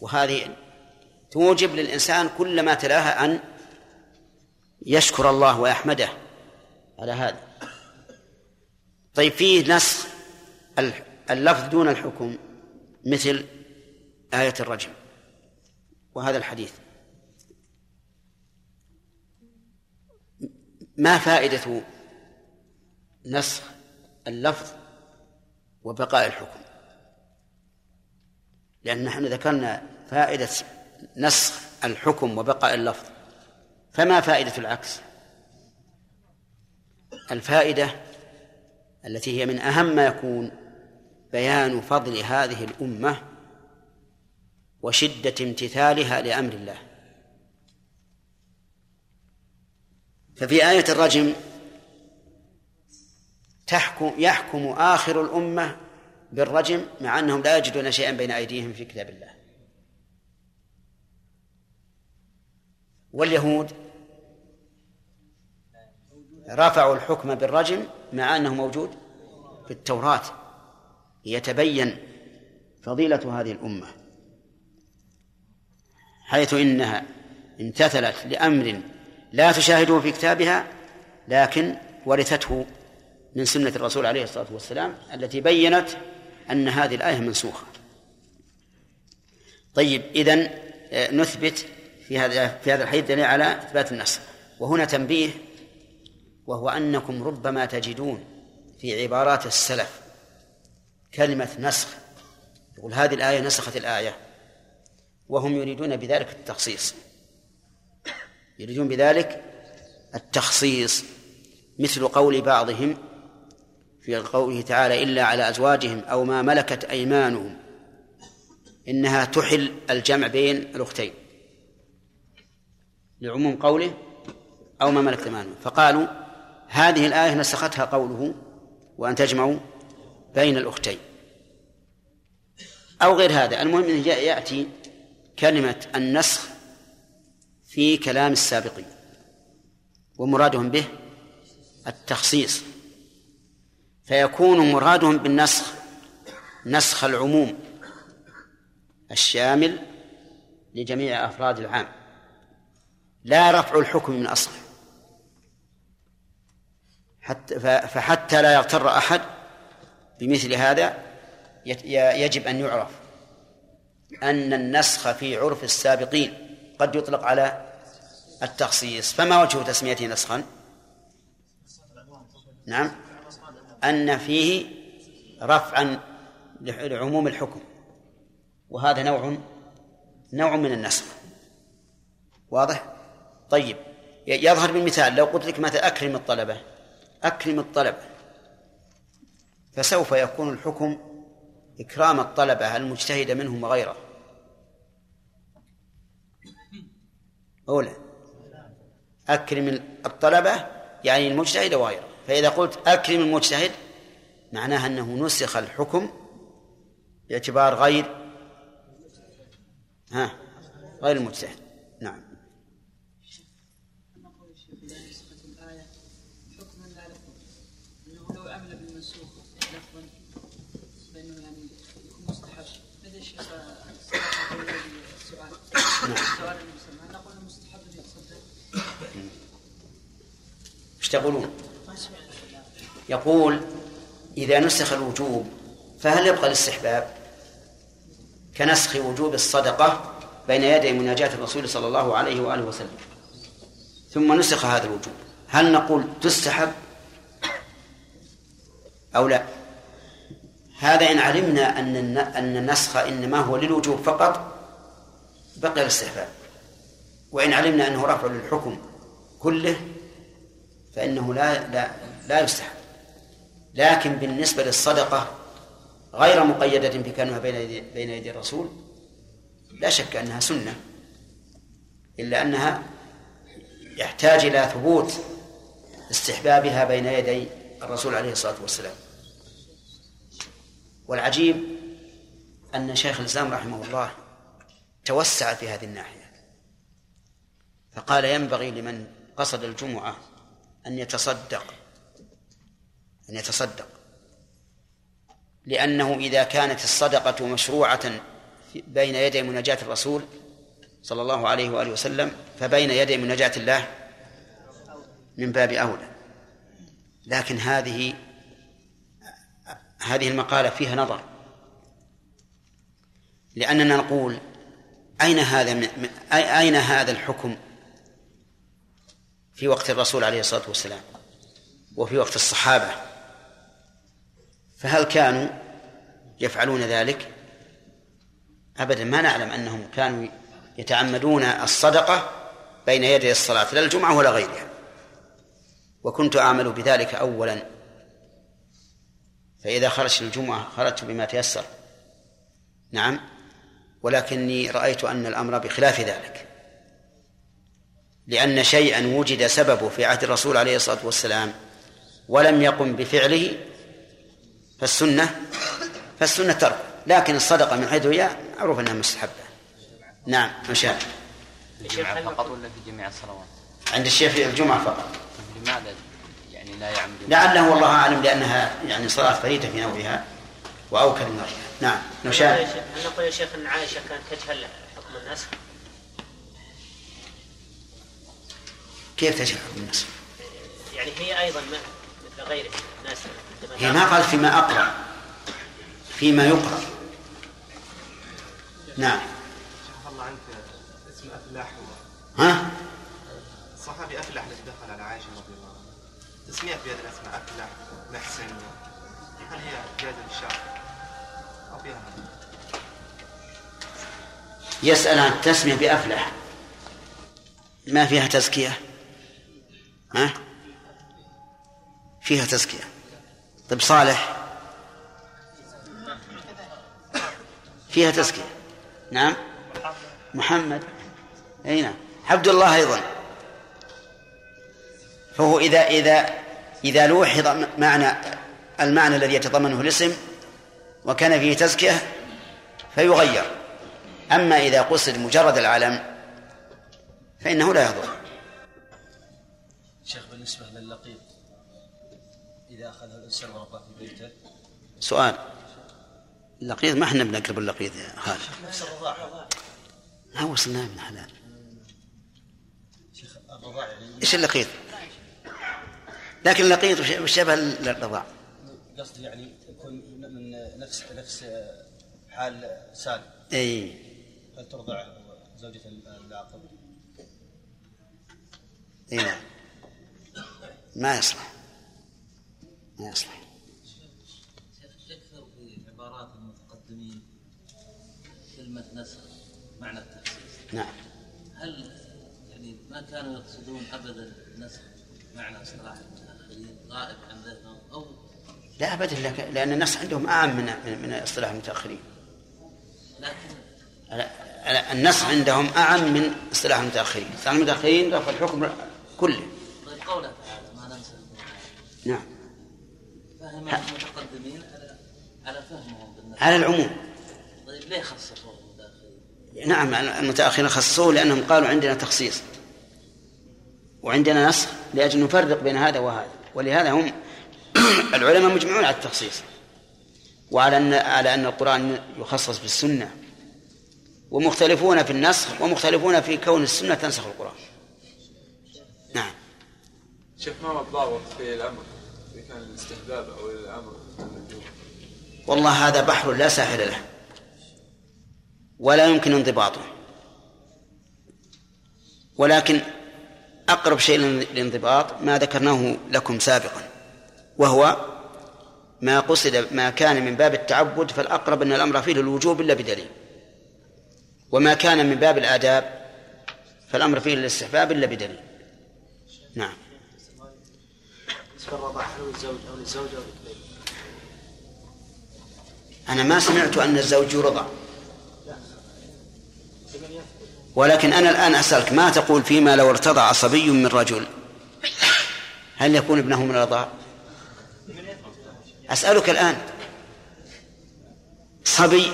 وهذه توجب للإنسان كلما تلاها أن يشكر الله ويحمده على هذا. طيب فيه نسخ اللفظ دون الحكم مثل آية الرجم وهذا الحديث. ما فائدة نسخ اللفظ وبقاء الحكم؟ لأن نحن ذكرنا فائدة نسخ الحكم وبقاء اللفظ فما فائدة العكس؟ الفائدة التي هي من أهم ما يكون بيان فضل هذه الأمة وشدة امتثالها لأمر الله. ففي آية الرجم تحكم يحكم آخر الأمة بالرجم مع أنهم لا يجدون شيئا بين أيديهم في كتاب الله. واليهود رفعوا الحكم بالرجم مع أنه موجود في التوراة ليتبين فضيلة هذه الأمة. حيث إنها امتثلت لأمر لا تشاهده في كتابها لكن ورثته من سنة الرسول عليه الصلاة والسلام التي بينت أن هذه الآية منسوخة. طيب إذن آه، نثبت في هذا في هذا الحديث دليل على إثبات النص. وهنا تنبيه وهو أنكم ربما تجدون في عبارات السلف كلمة نسخ. يقول هذه الآية نسخت الآية. وهم يريدون بذلك التخصيص. يريدون بذلك التخصيص. مثل قول بعضهم في قوله تعالى إلا على أزواجهم أو ما ملكت أيمانهم إنها تحل الجمع بين الأختين. لعموم قوله أو ما ملكت أيمانهم. فقالوا هذه الآية نسختها قوله وأن تجمعوا بين الأختين. أو غير هذا المهم أن يأتي كلمة النسخ في كلام السابقين ومرادهم به التخصيص. فيكون مرادهم بالنسخ نسخ العموم الشامل لجميع أفراد العام لا رفع الحكم من أصله. حتى فحتى لا يغتر أحد بمثل هذا يجب أن يعرف أن النسخ في عرف السابقين قد يطلق على التخصيص. فما وجه تسميته نسخا؟ نعم. أن فيه رفعا لعموم الحكم. وهذا نوع نوع من النسخ. واضح؟ طيب. يظهر بالمثال لو قلت لك مثلا أكرم الطلبة؟ أكرم الطلبة فسوف يكون الحكم إكرام الطلبة المجتهد منهم وغيره؟ أولى. أكرم الطلبة يعني المجتهد وغيره. فإذا قلت أكرم المجتهد معناها أنه نسخ الحكم باعتبار غير ها غير المجتهد نعم إيش تقولون؟ يقول إذا نسخ الوجوب فهل يبقى الاستحباب؟ كنسخ وجوب الصدقة بين يدي مناجاة الرسول صلى الله عليه وآله وسلم. ثم نسخ هذا الوجوب. هل نقول تستحب أو لا؟ هذا إن علمنا أن أن النسخ إنما هو للوجوب فقط بقي الاستحباب وإن علمنا أنه رفع للحكم كله فإنه لا لا لا يستحب. لكن بالنسبة للصدقة غير مقيدة بكونها بين يدي بين يدي الرسول لا شك أنها سنة. إلا أنها يحتاج إلى ثبوت استحبابها بين يدي الرسول عليه الصلاة والسلام. والعجيب أن شيخ الإسلام رحمه الله توسع في هذه الناحية. فقال ينبغي لمن قصد الجمعة أن يتصدق أن يتصدق. لأنه إذا كانت الصدقة مشروعة بين يدي مناجاة الرسول صلى الله عليه وآله وسلم فبين يدي مناجاة الله من باب أولى. لكن هذه هذه المقالة فيها نظر. لأننا نقول أين هذا من أين هذا الحكم في وقت الرسول عليه الصلاة والسلام وفي وقت الصحابة؟ فهل كانوا يفعلون ذلك؟ أبدا ما نعلم أنهم كانوا يتعمدون الصدقة بين يدي الصلاة لا الجمعة ولا غيرها. وكنت أعمل بذلك أولا. فإذا خرجت الجمعة خرجت بما تيسر. نعم. ولكني رأيت أن الأمر بخلاف ذلك. لأن شيئا وجد سببه في عهد الرسول عليه الصلاة والسلام ولم يقم بفعله فالسنة فالسنة ترك. لكن الصدقة من حيث هي معروف أنها مستحبة. نعم مشاهد الجمعة فقط ولا في جميع الصلوات؟ عند الشيخ في الجمعة فقط. لماذا يعني لا يعمد لعله والله أعلم لأنها يعني صلاة فريدة في نوعها. وأوكل من غيرها نعم. نشاهد هل نقول يا شيخ إن عائشة كانت تجهل حكم النسخ؟ كيف تجهل حكم النسخ؟ يعني هي أيضا ما مثل غيرها الناس. هي ما قالت فيما أقرأ. فيما يقرأ. نعم. الله عنك اسم افلاح ها؟ الصحابي افلح الذي دخل على عائشة رضي الله عنها. تسمية بهذه الأسماء افلح محسن. هل هي فيها هذا؟ يسأل عن التسمية بأفلح. ما فيها تزكية؟ ها؟ فيها تزكية. طيب صالح؟ فيها تزكية. نعم. محمد؟ أي نعم. عبد الله أيضا. فهو إذا إذا إذا لوحظ معنى المعنى الذي يتضمنه الاسم وكان فيه تزكية فيغير. أما إذا قصد مجرد العلم فإنه لا يضر. شيخ بالنسبة للقيط إذا أخذ الإنسان ورقة في بيته؟ سؤال. اللقيط ما إحنا بنقرب اللقيط يا خالد؟ نفس الرضاعة. ما وصلنا من حلال شيخ الرضاعة يعني إيش اللقيط؟ لكن اللقيط وش- شبه الرضاع؟ قصدي يعني من نفس نفس حال سالم. إي. هل ترضع زوجة العاقل؟ إي نعم. ما يصلح. ما يصلح. يكثر في عبارات المتقدمين كلمة نسخ معنى التخصيص. نعم. هل يعني ما كانوا يقصدون أبدا النسخ معنى اصطلاح المتأخرين غائب عن ذهنهم أو لا ابدا لك- لأن النص عندهم اعم من من, اصطلاح المتأخرين. لكن ال- النص عندهم اعم من إصطلاح المتأخرين. إصطلاح المتأخرين رفع الحكم كله. طيب قوله تعالى ما نعم. فهم المتقدمين على على فهمهم على العموم. طيب ليه خصصوه المتأخرين؟ نعم المتأخرين خصصوه لأنهم قالوا عندنا تخصيص. وعندنا نسخ لأجل نفرق بين هذا وهذا. ولهذا هم العلماء مجمعون على التخصيص وعلى ان على أن القرآن يخصص بالسنة ومختلفون في النسخ ومختلفون في كون السنة تنسخ القرآن. نعم. شيخ ما هو الضابط في الأمر؟ إذا كان الاستحباب أو الأمر. والله هذا بحر لا ساحل له. ولا يمكن انضباطه. ولكن أقرب شيء للانضباط ما ذكرناه لكم سابقا. وهو ما قصد ما كان من باب التعبد فالأقرب أن الأمر فيه للوجوب إلا بدليل. وما كان من باب الآداب فالأمر فيه للاستحباب إلا بدليل. نعم؟ أنا ما سمعت أن الزوج يرضع ولكن أنا الآن أسألك ما تقول فيما لو ارتضع صبي من رجل؟ هل يكون ابنه من الرضاع؟ أسألك الآن. صبي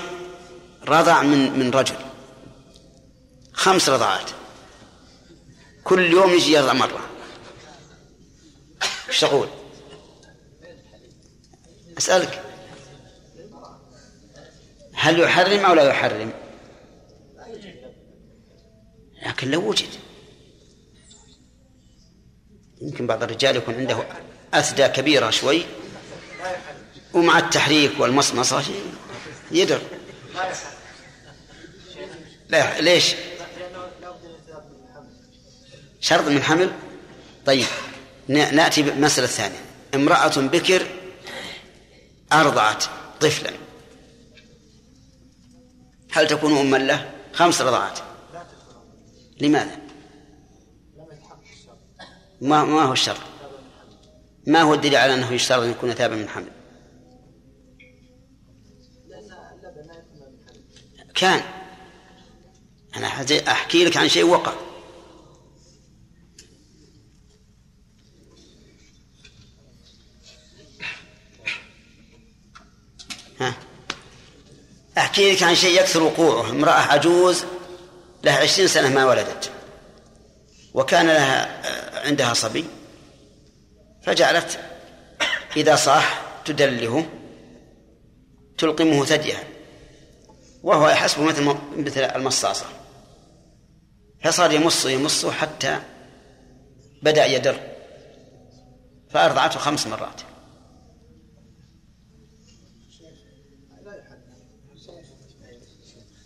رضع من من رجل. خمس رضعات. كل يوم يجي يرضع مرة. إيش تقول؟ أسألك. هل يحرم أو لا يحرم؟ لكن لو وجد. يمكن بعض الرجال يكون عنده أثدى كبيرة شوي. ومع التحريك والمصمصة يدر. لا ليش؟ شرط من حمل؟ طيب نأتي بالمسألة الثانية امرأة بكر أرضعت طفلا. هل تكون أما له؟ خمس رضعات لماذا؟ ما ما هو الشرط؟ ما هو الدليل على أنه يشترط أن يكون تابا من حمل؟ كان. أنا أحكي لك عن شيء وقع. ها. أحكي لك عن شيء يكثر وقوعه. امرأة عجوز لها عشرين سنة ما ولدت. وكان لها عندها صبي. فجعلت إذا صاح تدلهه تلقمه ثديها. وهو يحسبه مثل مثل المصاصة. فصار يمص يمص حتى بدأ يدر. فأرضعته خمس مرات.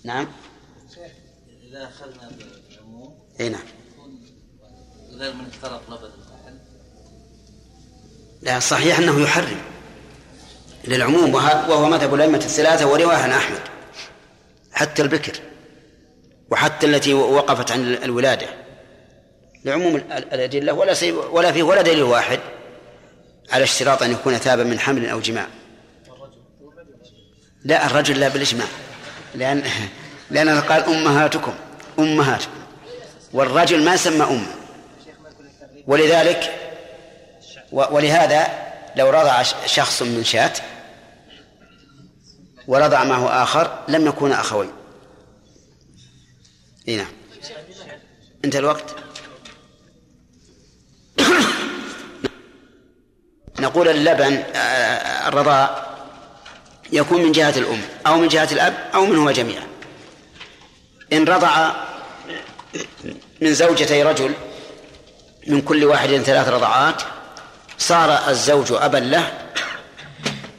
نعم. إذا أخذنا بالعموم إي نعم. غير من اختلط لبن لا صحيح أنه يحرم للعموم وهو مذهب الأئمة الثلاثة ورواية عن أحمد. حتى البكر وحتى التي وقفت عن الولادة. لعموم الأدلة ولا ولا فيه ولا دليل واحد على اشتراط أن يكون ثابا من حمل أو جماع. لا الرجل لا بالإجماع لأن لأن قال أمهاتكم أمهاتكم والرجل ما سمى أم. ولذلك ولهذا لو رضع شخص من شاة ورضع معه آخر لم يكونا أخوين إي نعم. انتهى الوقت. نقول اللبن آه، الرضاع يكون من جهة الأم أو من جهة الأب أو منهما جميعا. إن رضع من زوجتي رجل من كل واحد ثلاث رضعات صار الزوج أبا له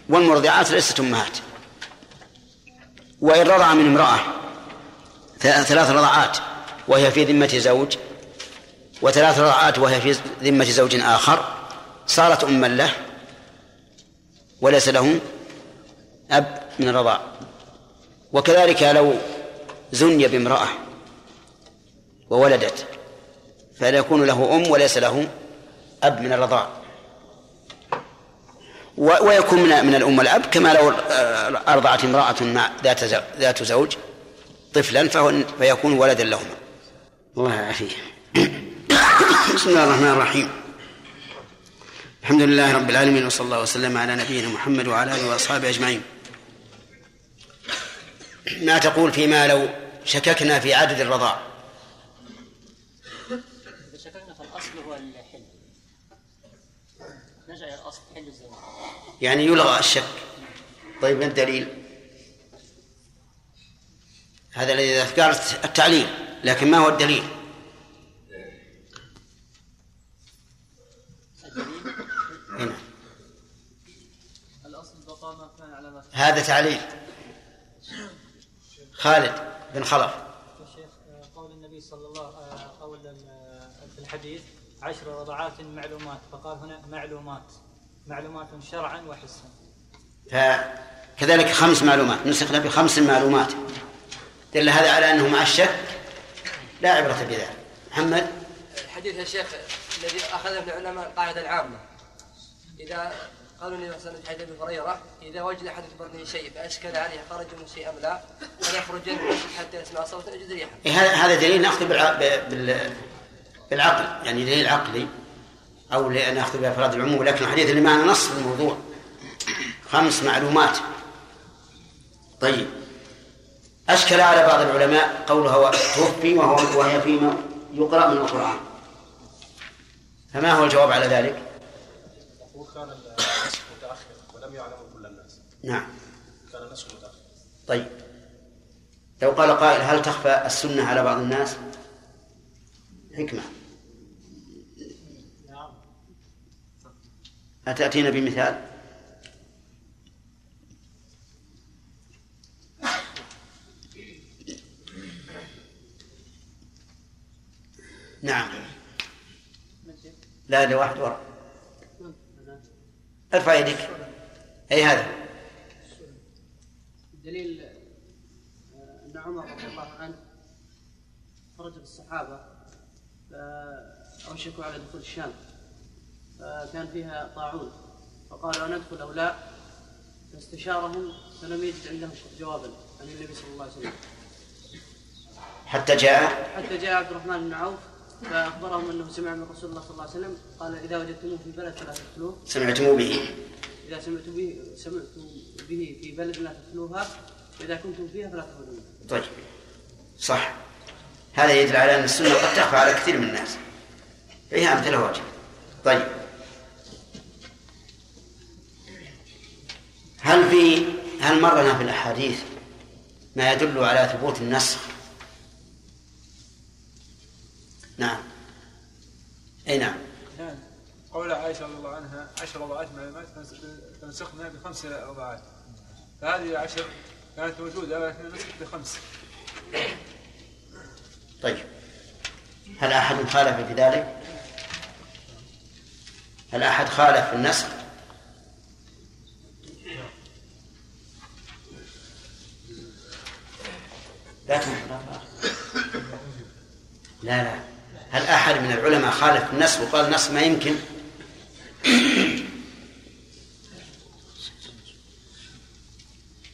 والمرضعات ليست أمهات. وإن رضع من امرأة. ثلاث رضعات وهي في ذمة زوج. وثلاث رضعات وهي في ذمة زوج آخر. صارت أما له وليس له أب من الرضاع وكذلك لو زني بامرأة وولدت فلا يكون له أم وليس له أب من الرضاع. ويكون من من الأم والأب كما لو أرضعت امرأة مع ذات ذات زوج طفلا فيكون ولدا لهما. الله يعافيه بسم الله الرحمن الرحيم. الحمد لله رب العالمين وصلى الله وسلم على نبينا محمد وعلى آله وأصحابه أجمعين. ما تقول فيما لو شككنا في عدد الرضاع إذا شككنا فالأصل هو الحل نرجع إلى الأصل حل الزواج يعني يلغى الشك. طيب ما الدليل؟ هذا الذي ذكرت التعليل لكن ما هو الدليل؟ هنا. هذا تعليل. خالد بن خلف. قول النبي صلى الله قول في الحديث عشر رضعات معلومات فقال هنا معلومات. معلومات شرعا وحسا فكذلك خمس معلومات نسخنا بخمس معلومات. دل هذا على أنه مع الشك لا عبرة بذلك. محمد؟ الحديث يا شيخ الذي أخذه ابن العلماء القاعدة العامة. إذا قالوا لي مثلا في حديث أبي هريرة إذا وجد أحد في بطنه شيء فأشكل عليه خرج من شيء أم لا فلا يخرجن حتى يسمع صوتا يجد ريحا. إيه، هذا هذا دليل نأخذ بالع... بال... بالعقل يعني دليل عقلي. أو ناخذ بأفراد العموم لكن الحديث اللي معنا نص في الموضوع. خمس معلومات. طيب. أشكل على بعض العلماء قولها توفي وهو وهي فيما يقرأ من القرآن. فما هو الجواب على ذلك؟ كان متأخر ولم يعلمه كل الناس. نعم. كان النسخ متأخر. طيب. لو قال قائل هل تخفى السنة على بعض الناس؟ حكمة. أتأتينا بمثال؟ نعم. لا لواحد وراء ارفع يدك أي هذا؟ الدليل أن أن عمر رضي الله عنه خرج بالصحابة فأوشكوا على دخول الشام. فكان فيها طاعون. فقالوا ندخل أو لا؟ فاستشارهم فلم يجد عندهم جوابا عن النبي صلى الله عليه وسلم. حتى جاء؟ حتى جاء عبد الرحمن بن عوف فأخبرهم أنه سمع من رسول الله صلى الله عليه وسلم قال إذا وجدتموه في بلد فلا تدخلوه سمعتم به. إذا سمعتم به سمعتم به في بلد لا تدخلوها وإذا كنتم فيها فلا تخرجون طيب. صح. هذا يدل على أن السنة قد تخفى على كثير من الناس. فيها أمثلة واجب طيب. هل في هل مرنا في الأحاديث ما يدل على ثبوت النسخ؟ نعم. أي نعم. نعم. قول عائشة رضي الله عنها عشر رضعات معلومات فنسخنا بخمس رضعات فهذه العشر كانت موجودة لكن نسخت بخمس. طيب. هل أحد خالف في ذلك؟ هل أحد خالف في النسخ؟ لا لا لا. هل أحد من العلماء خالف النسخ وقال النسخ ما يمكن؟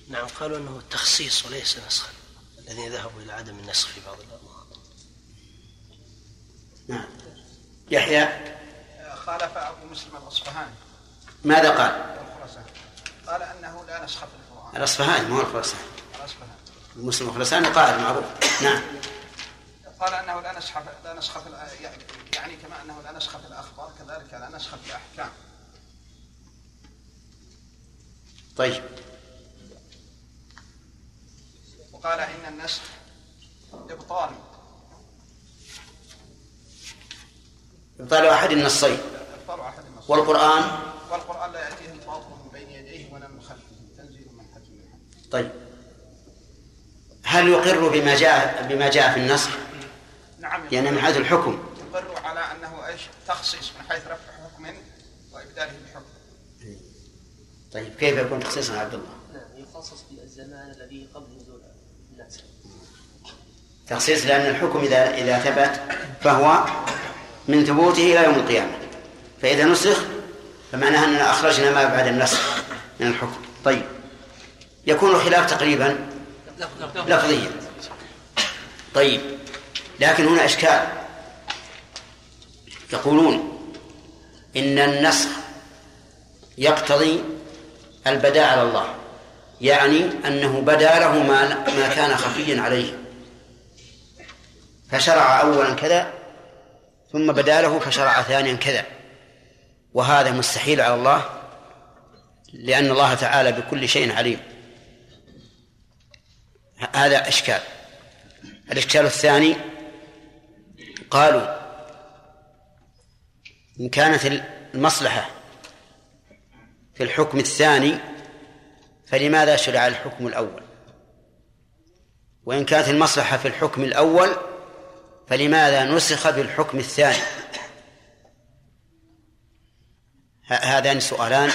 نعم قالوا أنه تخصيص وليس نسخا الذين ذهبوا إلى عدم النسخ في بعض الامر نعم. يحيى؟ خالف أبو مسلم الأصفهاني. ماذا قال؟ قال أنه لا نسخ في القرآن. الأصفهاني مو الخراساني الأصفهاني. المسلم الخراساني قائد معروف نعم. قال أنه لا نسخ لا نسخ يعني- يعني كما أنه لا نسخ في الأخبار كذلك لا نسخ في الأحكام. طيب. وقال إن النسخ إبطال. إبطال أحد النصين إبطال أحد النص والقرآن؟ والقرآن لا يأتيه الباطل من بين يديه ولا من خلفه. تنزيل من حكيم. طيب. هل يقر بما جاء بما جاء في النسخ؟ نعم. يعني من حيث الحكم. يقر على أنه إيش؟ تخصيص من حيث رفع حكم وإبداله بحكم طيب كيف يكون تخصيصا يا عبد الله؟ نعم يخصص بالزمان الذي قبل نزول النسخ تخصيص لأن الحكم إذا إذا ثبت فهو من ثبوته إلى يوم القيامة. فإذا نسخ فمعناها أننا أخرجنا ما بعد النسخ من الحكم. طيب يكون الخلاف تقريبا لفظيا طيب لكن هنا إشكال. يقولون إن النسخ يقتضي البداء على الله يعني أنه بدا له ما ما كان خفيا عليه. فشرع أولا كذا ثم بدا له فشرع ثانيا كذا. وهذا مستحيل على الله لأن الله تعالى بكل شيء عليم. هذا إشكال. الإشكال الثاني قالوا إن كانت المصلحة في الحكم الثاني فلماذا شرع الحكم الأول؟ وإن كانت المصلحة في الحكم الأول فلماذا نسخ بالحكم الثاني؟ هذان سؤالان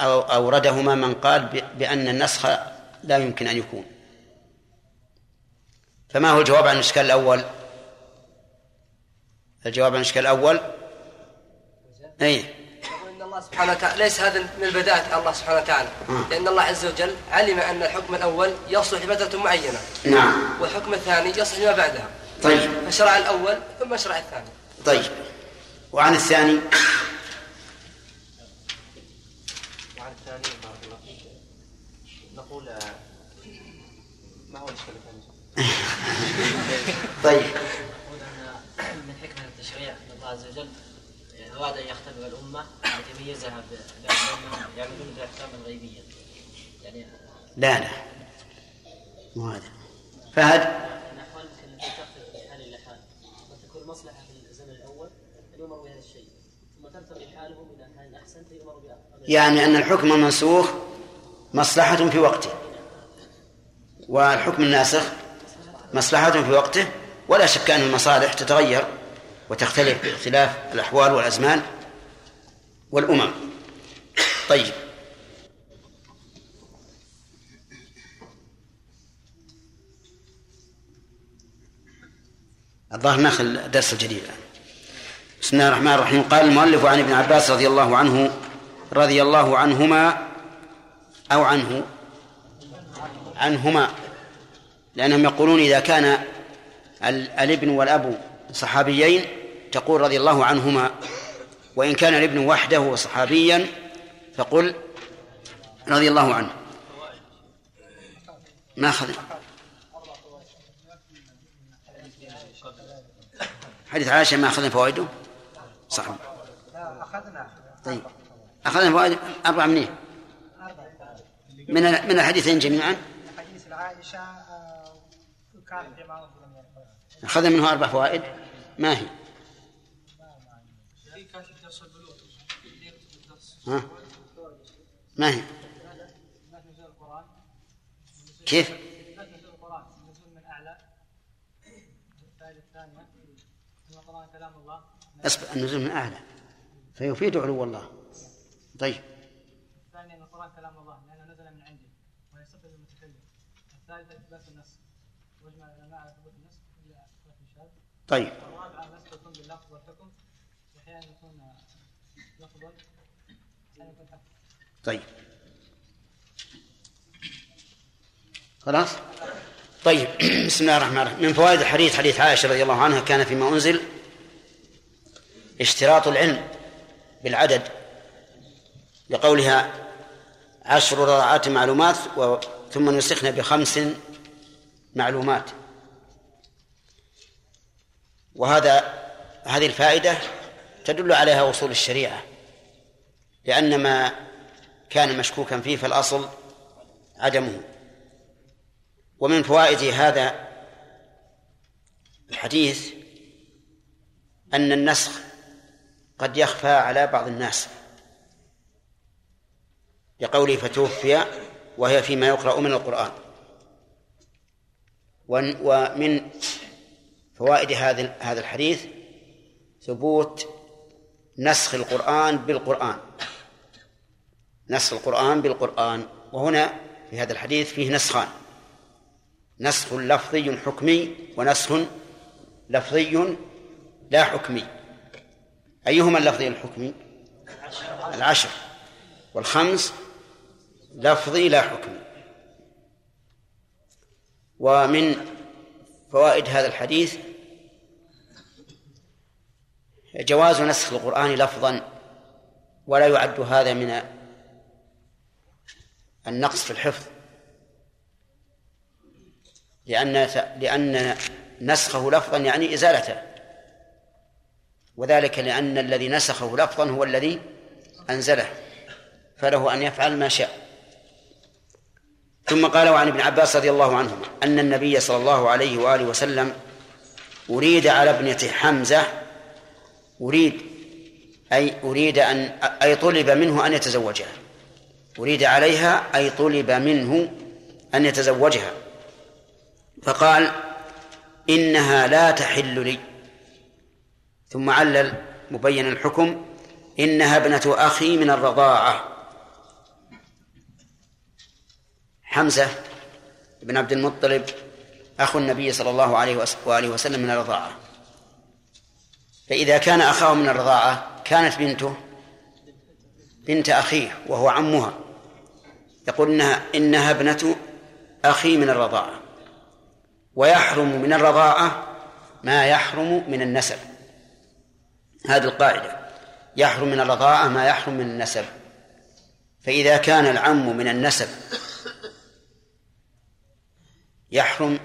أو أوردهما من قال بأن النسخ لا يمكن أن يكون. فما هو الجواب عن الإشكال الأول؟ الجواب عن الإشكال الأول؟ أي ان الله سبحانه وتعالى ليس هذا من البداءة على الله سبحانه وتعالى. لأن الله عز وجل علم أن الحكم الأول يصلح لفتره معينة. نعم. والحكم الثاني يصلح لما بعدها. طيب. فشرع الأول ثم شرع الثاني. طيب. وعن الثاني وعن الثاني بارك الله فيك نقول آه، ما هو الاشكال؟ طيب. يقول من حكمة التشريع أن الله عز وجل أراد أن يختبر الأمة التي ميزها ب- بانهم يعملون بالاحكام الغيبيه يعني لا لا. مو هذا. فهد؟ الاحوال التي تختلف من حال إلى حال قد تكون مصلحة في الزمن الأول أن يؤمر بهذا الشيء. ثم ترتقي حالهم إلى حال أحسن فيؤمر بأمر يعني أن الحكم المنسوخ مصلحة في وقته. والحكم الناسخ مصلحة في وقته ولا شك أن المصالح تتغير وتختلف باختلاف الأحوال والأزمان والأمم. طيب. الظاهر ناخذ الدرس الجديد بسم الله الرحمن الرحيم. قال المؤلف عن ابن عباس رضي الله عنه رضي الله عنهما أو عنه عنهما لأنهم يقولون إذا كان الابن والأب صحابيين تقول رضي الله عنهما وإن كان الابن وحده صحابيا فقل رضي الله عنه. ما أخذ؟ حديث عائشة ما أخذنا فوائده؟ صح. أخذنا. طيب. أخذنا فوائد أربع منين؟ من من الحديثين جميعا؟ حديث عائشة كان جماعة أخذنا منه أربع فوائد. ما هي؟ ها؟ ما هي؟ كيف؟ أصبح النزول من أعلى. فيفيد علو الله. طيب الثاني أن القرآن كلام الله لأنه نزل من عنده ويصف المتكلم الثالثة إثبات النص واجمع العلماء على ثبوت النص إلا إثبات الشاذ طيب الرابعة النص يكون باللفظ والحكم وأحيانا يكون لفظا أحيانا يكون حكم طيب. خلاص؟ طيب. بسم الله الرحمن الرحيم. من فوائد الحديث حديث عائشة رضي الله عنها كان فيما أنزل اشتراط العلم بالعدد لقولها عشر رضعات معلومات ثم نسخنا بخمس معلومات. وهذا هذه الفائدة تدل عليها أصول الشريعة لأن ما كان مشكوكا فيه فالأصل عدمه. ومن فوائد هذا الحديث أن النسخ قد يخفى على بعض الناس لقوله فتوفي وهي فيما يقرأ من القرآن. ومن فوائد هذا هذا الحديث ثبوت نسخ القرآن بالقرآن. نسخ القرآن بالقرآن. وهنا في هذا الحديث فيه نسخان. نسخ لفظي حكمي ونسخ لفظي لا حكمي. أيهما اللفظي الحكمي؟ العشر. والخمس لفظي لا حكمي. ومن فوائد هذا الحديث جواز نسخ القرآن لفظا ولا يعد هذا من النقص في الحفظ لأن لأن نسخه لفظا يعني إزالته وذلك لأن الذي نسخه لفظا هو الذي أنزله فله أن يفعل ما شاء. ثم قال عن ابن عباس رضي الله عنهما أن النبي صلى الله عليه وآله وسلم أريد على ابنة حمزة أريد أي أريد أن أي طلب منه أن يتزوجها. أريد عليها أي طلب منه أن يتزوجها. فقال إنها لا تحل لي. ثم علل مبين الحكم إنها ابنة أخي من الرضاعة. حمزة بن عبد المطلب أخو النبي صلى الله عليه وآله وسلم من الرضاعة. فإذا كان أخاه من الرضاعة كانت بنته بنت أخيه وهو عمها. يقول إنها إنها ابنة أخي من الرضاعة. ويحرم من الرضاعة ما يحرم من النسب. هذه القاعدة. يحرم من الرضاعة ما يحرم من النسب. فإذا كان العم من النسب يحرم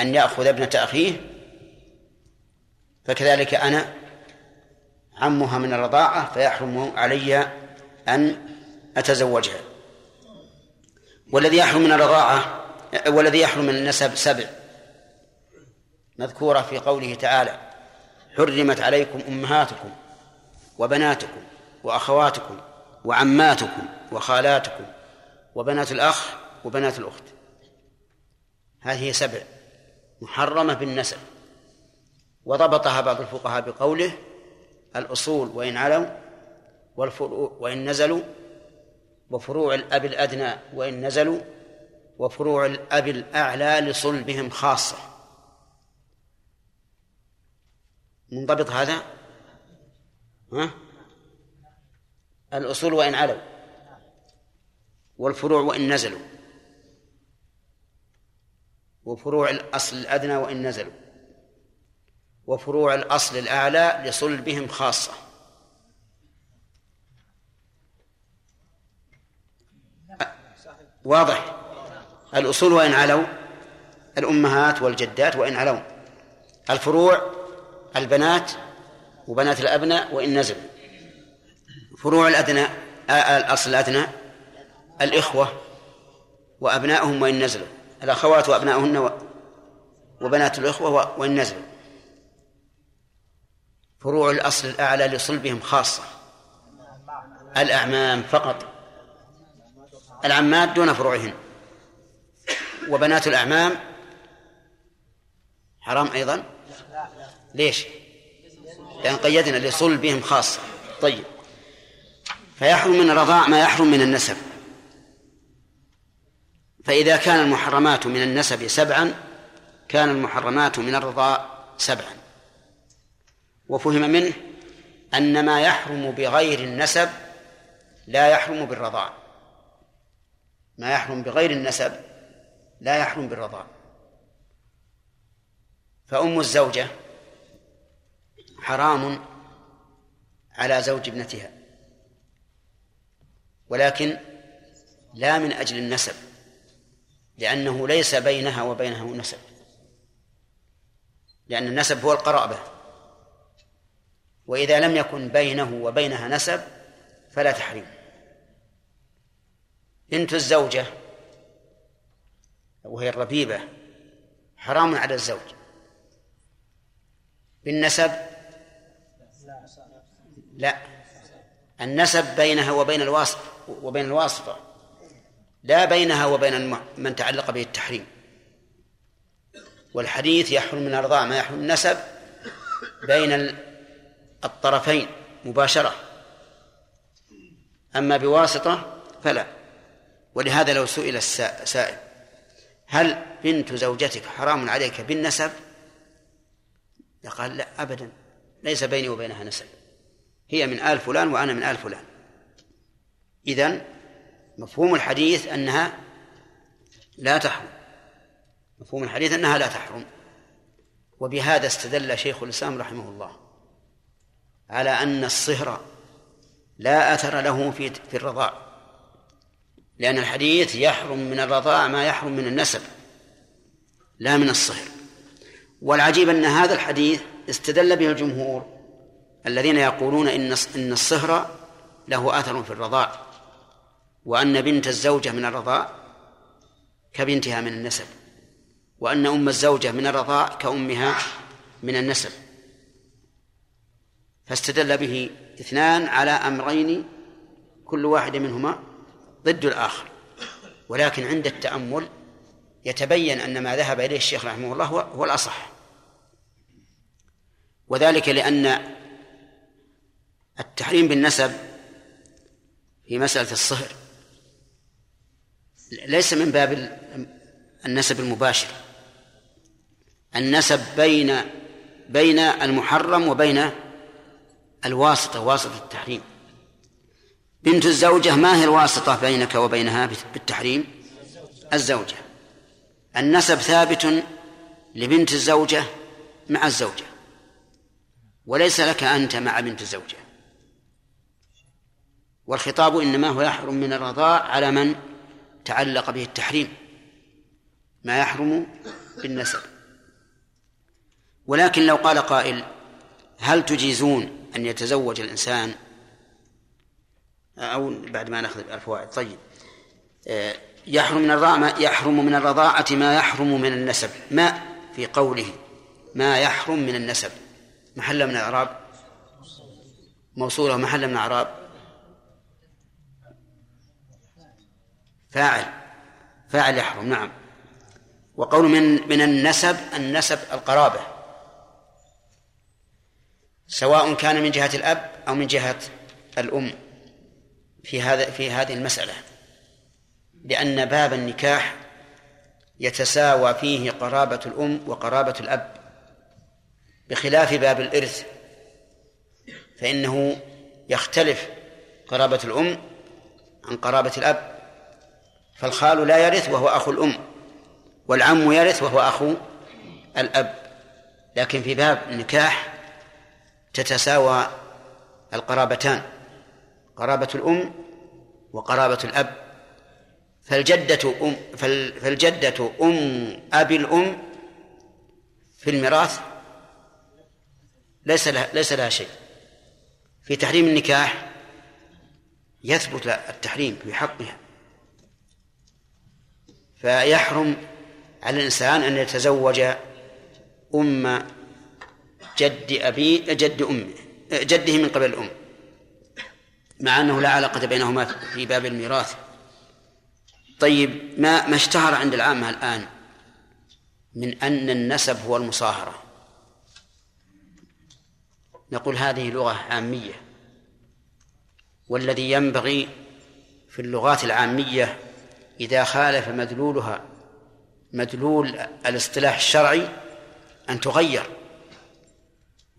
أن يأخذ ابنة أخيه فكذلك أنا عمها من الرضاعة فيحرم علي أن أتزوجها. والذي يحرم من الرضاعة والذي يحرم من النسب سبع. مذكورة في قوله تعالى حرمت عليكم أمهاتكم وبناتكم وأخواتكم وعماتكم وخالاتكم وبنات الأخ وبنات الأخت. هذه سبع محرمة بالنسب وضبطها بعض الفقهاء بقوله الأصول وإن علوا والفروع وإن نزلوا وفروع الأب الأدنى وإن نزلوا وفروع الأب الأعلى لصلبهم خاصة. منضبط هذا؟ ها؟ الأصول وإن علوا والفروع وإن نزلوا. وفروع الأصل الأدنى وإن نزلوا. وفروع الأصل الأعلى لصلبهم خاصة. واضح. الأصول وإن علوا الأمهات والجدات وإن علوا. الفروع البنات وبنات الأبناء وإن نزلوا. فروع الأدنى الأصل الأدنى الإخوة وأبناؤهم وإن نزلوا. الأخوات وأبناؤهن وبنات الإخوة وإن نزلوا فروع الأصل الأعلى لصلبهم خاصة. الأعمام فقط. العمات دون فروعهن. وبنات الأعمام حرام أيضا. ليش؟ لأن قيدنا لصلبهم خاصة. طيب. فيحرم من الرضاع ما يحرم من النسب. فإذا كان المحرمات من النسب سبعا كان المحرمات من الرضاع سبعا. وفهم منه أن ما يحرم بغير النسب لا يحرم بالرضاع ما يحرم بغير النسب لا يحرم بالرضاع فأم الزوجة حرام على زوج ابنتها ولكن لا من أجل النسب. لأنه ليس بينها وبينه نسب. لأن النسب هو القرابة. وإذا لم يكن بينه وبينها نسب فلا تحريم. بنت الزوجة وهي الربيبة حرام على الزوج. بالنسب لا. النسب بينها وبين الواسط وبين الواسطة. لا بينها وبين من تعلق به التحريم. والحديث يحرم من الرضاع ما يحرم النسب بين الطرفين مباشرة. أما بواسطة فلا. ولهذا لو سئل السائل هل بنت زوجتك حرام عليك بالنسب؟ قال لا أبدا. ليس بيني وبينها نسب. هي من آل فلان وأنا من آل فلان. إذن مفهوم الحديث أنها لا تحرم. مفهوم الحديث أنها لا تحرم. وبهذا استدل شيخ الإسلام رحمه الله على أن الصهر لا أثر له في في الرضاع لأن الحديث يحرم من الرضاع ما يحرم من النسب لا من الصهر. والعجيب أن هذا الحديث استدل به الجمهور الذين يقولون إن إن الصهر له أثر في الرضاع. وأن بنت الزوجة من الرضاع كبنتها من النسب وأن أم الزوجة من الرضاع كأمها من النسب. فاستدل به اثنان على أمرين كل واحد منهما ضد الآخر. ولكن عند التأمل يتبين أن ما ذهب إليه الشيخ رحمه الله هو الأصح. وذلك لأن التحريم بالنسب في مسألة الصهر ليس من باب النسب المباشر. النسب بين بين المحرم وبين الواسطة واسطة التحريم. بنت الزوجة ما هي الواسطة بينك وبينها بالتحريم؟ الزوجة. النسب ثابت لبنت الزوجة مع الزوجة وليس لك أنت مع بنت الزوجة. والخطاب إنما هو يحرم من الرضاع على من؟ تعلق به التحريم ما يحرم بالنسب. ولكن لو قال قائل هل تجيزون أن يتزوج الإنسان؟ أو بعد ما نأخذ الفوائد طيب. آه، يحرم من الرضاعة يحرم من الرضاعة ما يحرم من النسب. ما في قوله ما يحرم من النسب. محل من الإعراب؟ موصولة. محل من الإعراب؟ فاعل فاعل يحرم نعم. وقول من من النسب النسب القرابة. سواء كان من جهة الأب أو من جهة الأم في هذا في هذه المسألة. لأن باب النكاح يتساوى فيه قرابة الأم وقرابة الأب. بخلاف باب الإرث فإنه يختلف قرابة الأم عن قرابة الأب. فالخال لا يرث وهو أخو الأم والعم يرث وهو أخو الأب. لكن في باب النكاح تتساوى القرابتان قرابة الأم وقرابة الأب. فالجدة أم فالجدة أم أبي الأم في الميراث ليس لها ليس لها شيء. في تحريم النكاح يثبت التحريم في حقها فيحرم على الإنسان أن يتزوج أم جد أبي جد أمه جده من قبل الأم. مع أنه لا علاقة بينهما في باب الميراث. طيب ما ما اشتهر عند العامة الآن من أن النسب هو المصاهرة؟ نقول هذه لغة عامية. والذي ينبغي في اللغات العامية إذا خالف مدلولها مدلول الاصطلاح الشرعي أن تغير.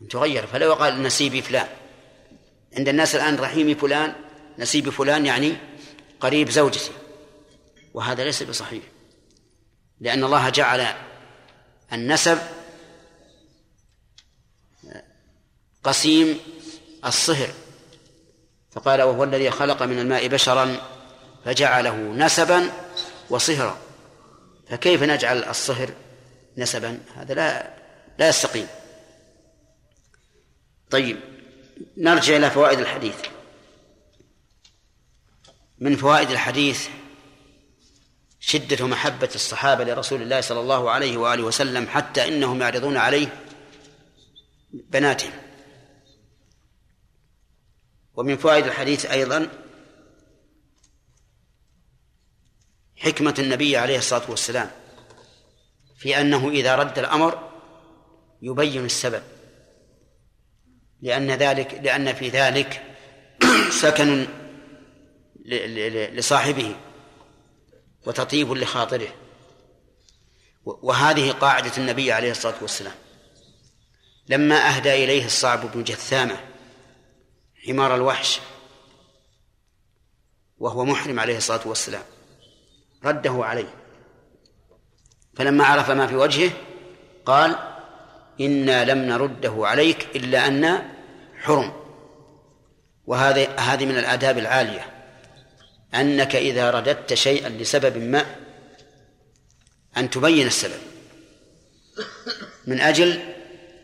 أن تغير. فلا يقال نسيبي فلان. عند الناس الآن رحيمي فلان نسيبي فلان يعني قريب زوجتي. وهذا ليس بصحيح. لأن الله جعل النسب قسيم الصهر. فقال وهو الذي خلق من الماء بشرا فجعله نسبا وصهرا. فكيف نجعل الصهر نسبا؟ هذا لا لا يستقيم. طيب نرجع إلى فوائد الحديث. من فوائد الحديث شدة محبة الصحابة لرسول الله صلى الله عليه وآله وسلم حتى إنهم يعرضون عليه بناتهم. ومن فوائد الحديث أيضا حكمة النبي عليه الصلاة والسلام في أنه إذا رد الأمر يبين السبب لأن ذلك لأن في ذلك سكن لصاحبه وتطيب لخاطره. وهذه قاعدة النبي عليه الصلاة والسلام. لما أهدى إليه الصعب بن جثامة حمار الوحش وهو محرم عليه الصلاة والسلام رده عليه. فلما عرف ما في وجهه قال إنا لم نرده عليك إلا أن حرم. وهذا هذه من الآداب العالية. أنك إذا رددت شيئا لسبب ما أن تبين السبب. من أجل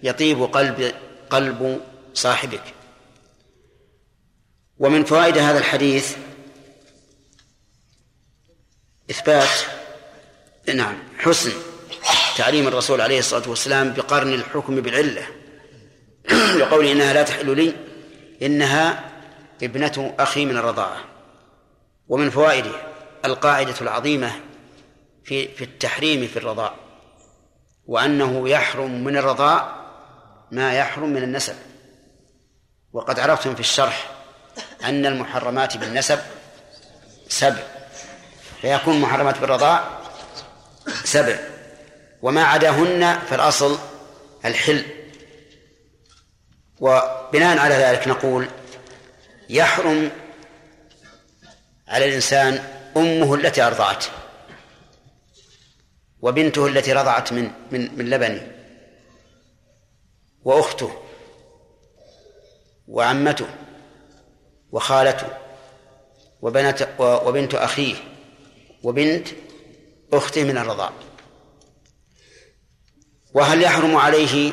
يطيب قلب قلب صاحبك. ومن فوائد هذا الحديث إثبات نعم حسن تعليم الرسول عليه الصلاة والسلام بقرن الحكم بالعلة. لقول إنها لا تحل لي إنها ابنة أخي من الرضاعة ومن فوائده القاعدة العظيمة في في التحريم في الرضاع وأنه يحرم من الرضاع ما يحرم من النسب. وقد عرفتم في الشرح أن المحرمات بالنسب سبع. فيكون المحرمات بالرضاع سبع. وما عداهن فالأصل الحل. وبناء على ذلك نقول يحرم على الإنسان أمه التي أرضعته وبنته التي رضعت من من من لبنه وأخته وعمته وخالته وبنت وبنت أخيه وبنت أخته من الرضاع. وهل يحرم عليه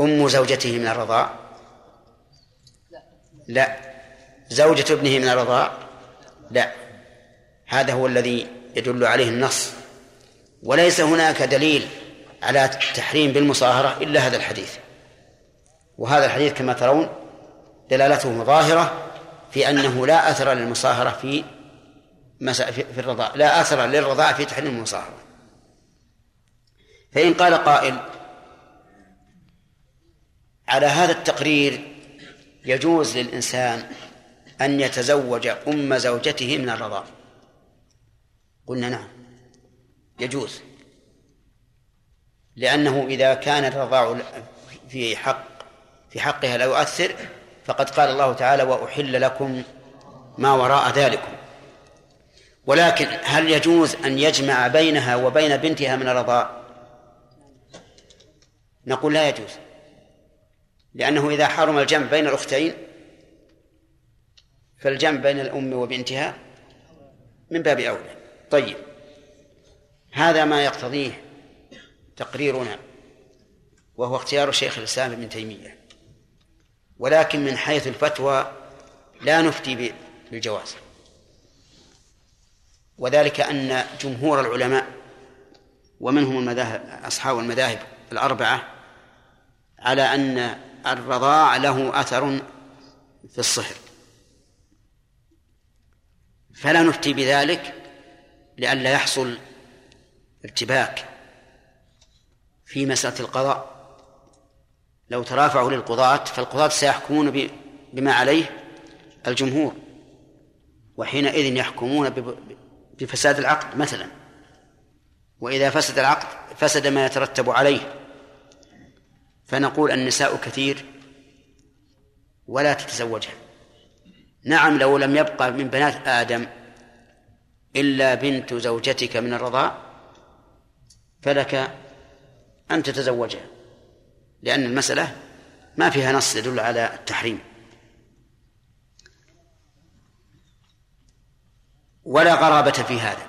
أم زوجته من الرضاع؟ لا. زوجة ابنه من الرضاع؟ لا. هذا هو الذي يدل عليه النص. وليس هناك دليل على التحريم بالمصاهرة إلا هذا الحديث. وهذا الحديث كما ترون دلالته ظاهرة في أنه لا أثر للمصاهرة في في الرضاع. لا أثر للرضاع في تحريم المصاهرة فإن قال قائل على هذا التقرير يجوز للإنسان أن يتزوج أم زوجته من الرضاع. قلنا نعم يجوز. لأنه إذا كان الرضاع في حق في حقها لا يؤثر فقد قال الله تعالى وأحل لكم ما وراء ذلكم. ولكن هل يجوز أن يجمع بينها وبين بنتها من الرضاء نقول لا يجوز. لأنه إذا حرم الجمع بين الأختين فالجمع بين الأم وبنتها من باب أولى. طيب هذا ما يقتضيه تقريرنا وهو اختيار شيخ الإسلام ابن تيمية. ولكن من حيث الفتوى لا نفتي بالجواز. وذلك أن جمهور العلماء ومنهم المذاهب أصحاب المذاهب الأربعة على أن الرضاع له أثر في الصهر فلا نفتي بذلك لئلا يحصل ارتباك في مسألة القضاء. لو ترافعوا للقضاة فالقضاة سيحكمون بما عليه الجمهور وحينئذ يحكمون بفساد العقد مثلا. وإذا فسد العقد فسد ما يترتب عليه. فنقول النساء كثير ولا تتزوجها. نعم لو لم يبقى من بنات آدم إلا بنت زوجتك من الرضاع فلك أن تتزوجها لأن المسألة ما فيها نص يدل على التحريم. ولا غرابة في هذا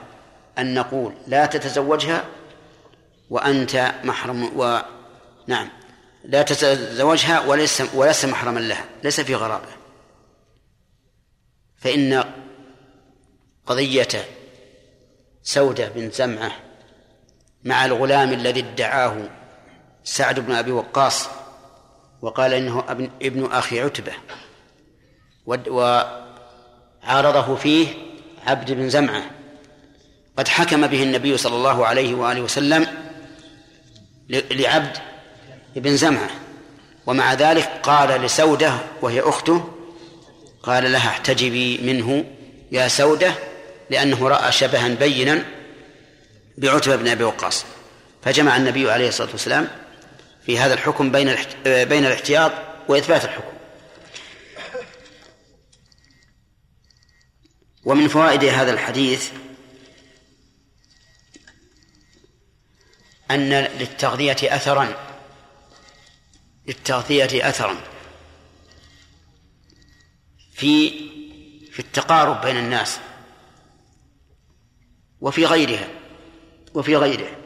أن نقول لا تتزوجها وأنت محرم و نعم لا تتزوجها وليس وليس محرما لها ليس في غرابة. فإن قضية سودة بن زمعة مع الغلام الذي ادعاه سعد بن أبي وقاص وقال إنه أبن أخي عتبة وعارضه فيه عبد بن زمعة قد حكم به النبي صلى الله عليه وآله وسلم لعبد بن زمعة ومع ذلك قال لسودة وهي أخته قال لها احتجبي منه يا سودة لأنه رأى شبها بينا بعتبة بن أبي وقاص. فجمع النبي عليه الصلاة والسلام في هذا الحكم بين بين الاحتياط وإثبات الحكم. ومن فوائد هذا الحديث أن للتغذية أثرا للتغذية أثرا في في التقارب بين الناس وفي غيرها وفي غيره.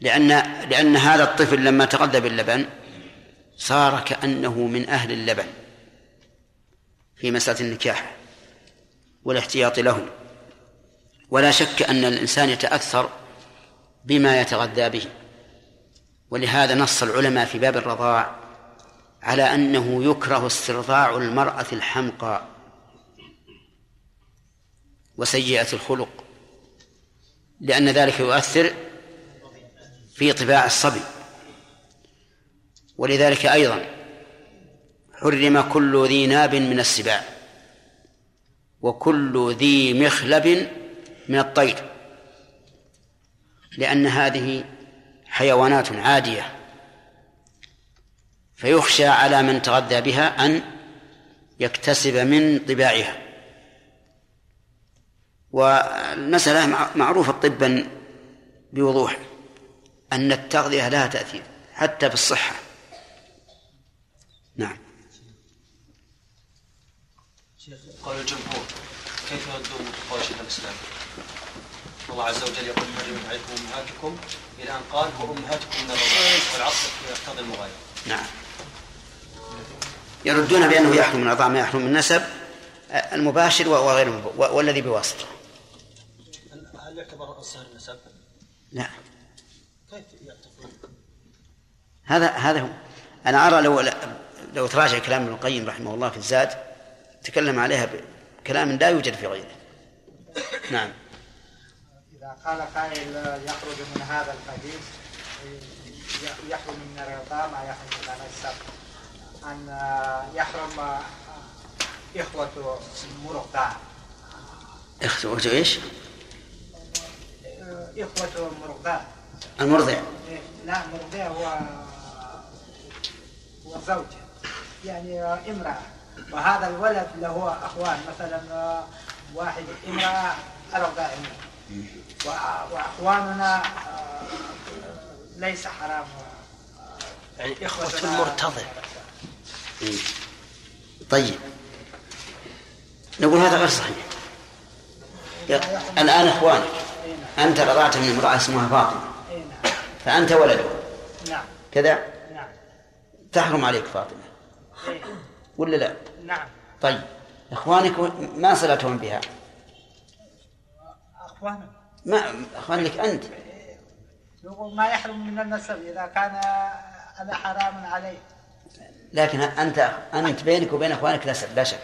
لأن لأن هذا الطفل لما تغذى باللبن صار كأنه من أهل اللبن في مسألة النكاح. والاحتياط له. ولا شك أن الإنسان يتأثر بما يتغذى به. ولهذا نص العلماء في باب الرضاع على أنه يكره استرضاع المرأة الحمقى وسيئة الخلق لأن ذلك يؤثر في طباع الصبي. ولذلك أيضا حرم كل ذي ناب من السباع. وكل ذي مخلب من الطير لأن هذه حيوانات عادية فيخشى على من تغذى بها أن يكتسب من طباعها. والمسألة معروفة طبا بوضوح أن التغذية لها تأثير حتى في الصحة. نعم شيخ قول الجمهور كيف يردون قول شيخ الإسلام؟ الله عز وجل يقول حرمت عليكم أمهاتكم. إلى أن قال وأمهاتكم من الرضاعة والعطف يقتضي المغايرة. نعم. يردون بأنه يحرم من الرضاعة ما يحرم من النسب المباشر وغير والذي بواسطة. هل يعتبر الصهر النسب؟ لا. كيف يعتبر؟ هذا هذا هو. أنا أرى لو لو تراجع كلام ابن القيم رحمه الله في الزاد تكلم عليها بكلام لا يوجد في غيره. نعم. إذا قال قائل يخرج من هذا الحديث يحرم من الرضا ما يحرم من النسب أن يحرم إخوة مرضع إخوة إيش؟ إخوة مرضع المرضع. لا مرضع هو وزوجة يعني امرأة. وهذا الولد له أخوان مثلا واحد امرأة أربع امرأة وأ- وأخواننا آه، ليس حرام. يعني إخوة المرتضع. إيه. طيب. نقول هذا غير صحيح. الآن إخوانك أنت رضعت من امرأة اسمها فاطمة. فأنت ولدها نعم. كذا؟ نعم. تحرم عليك فاطمة. إيه. ولا لا؟ نعم. طيب. إخوانك ما صلتهم بها؟ أخواننا ما إخوانك أنت. يقول ما يحرم من النسب إذا كان هذا حرام عليه. لكن أنت أنت بينك وبين إخوانك نسب لا شك.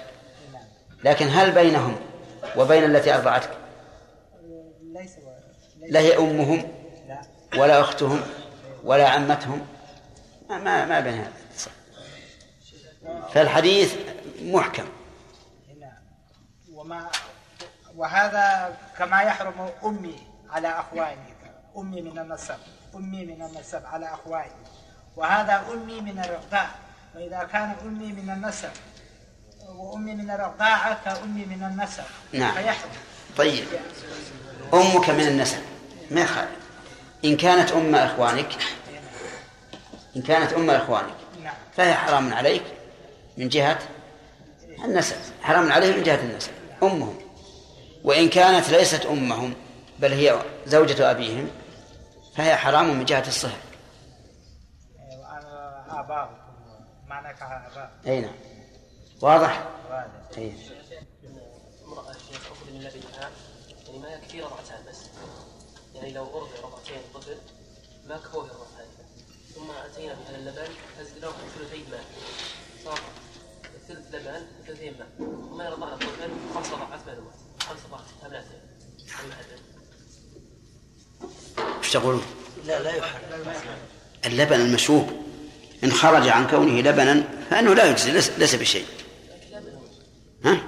لكن هل بينهم وبين التي أرضعتك؟ ليس لا هي أمهم لا. ولا أختهم ولا عمتهم؟ ما ما, بين هذا. فالحديث محكم. وما وهذا كما يحرم أمي على أخواني. أمي من النسب. أمي من النسب على أخواني. وهذا أمي من الرضاع. وإذا كان أمي من النسب وأمي من الرضاعة كأمي من النسب. نعم. فيحرم. طيب. أمك من النسب. ما يخالف. إن كانت أم إخوانك إن كانت أم إخوانك نعم. فهي حرام عليك. من جهة النسب حرام عليه من جهة النسب أمهم وإن كانت ليست أمهم بل هي زوجة أبيهم فهي حرام من جهة الصهر آباؤكم أي نعم واضح؟ واضح. أي. امرأة لبنها يعني ما رضعتان بس يعني لو أرضع رضعتين طفل ما كفوه الرضعتان ثم أتينا مثلا اللبن فزدناه ثلثي ماء خمس معلومات خمس وش تقولون؟ لا لا يحرم. اللبن المشوب إن خرج عن كونه لبنا فإنه لا يجزي ليس, بشيء. ها؟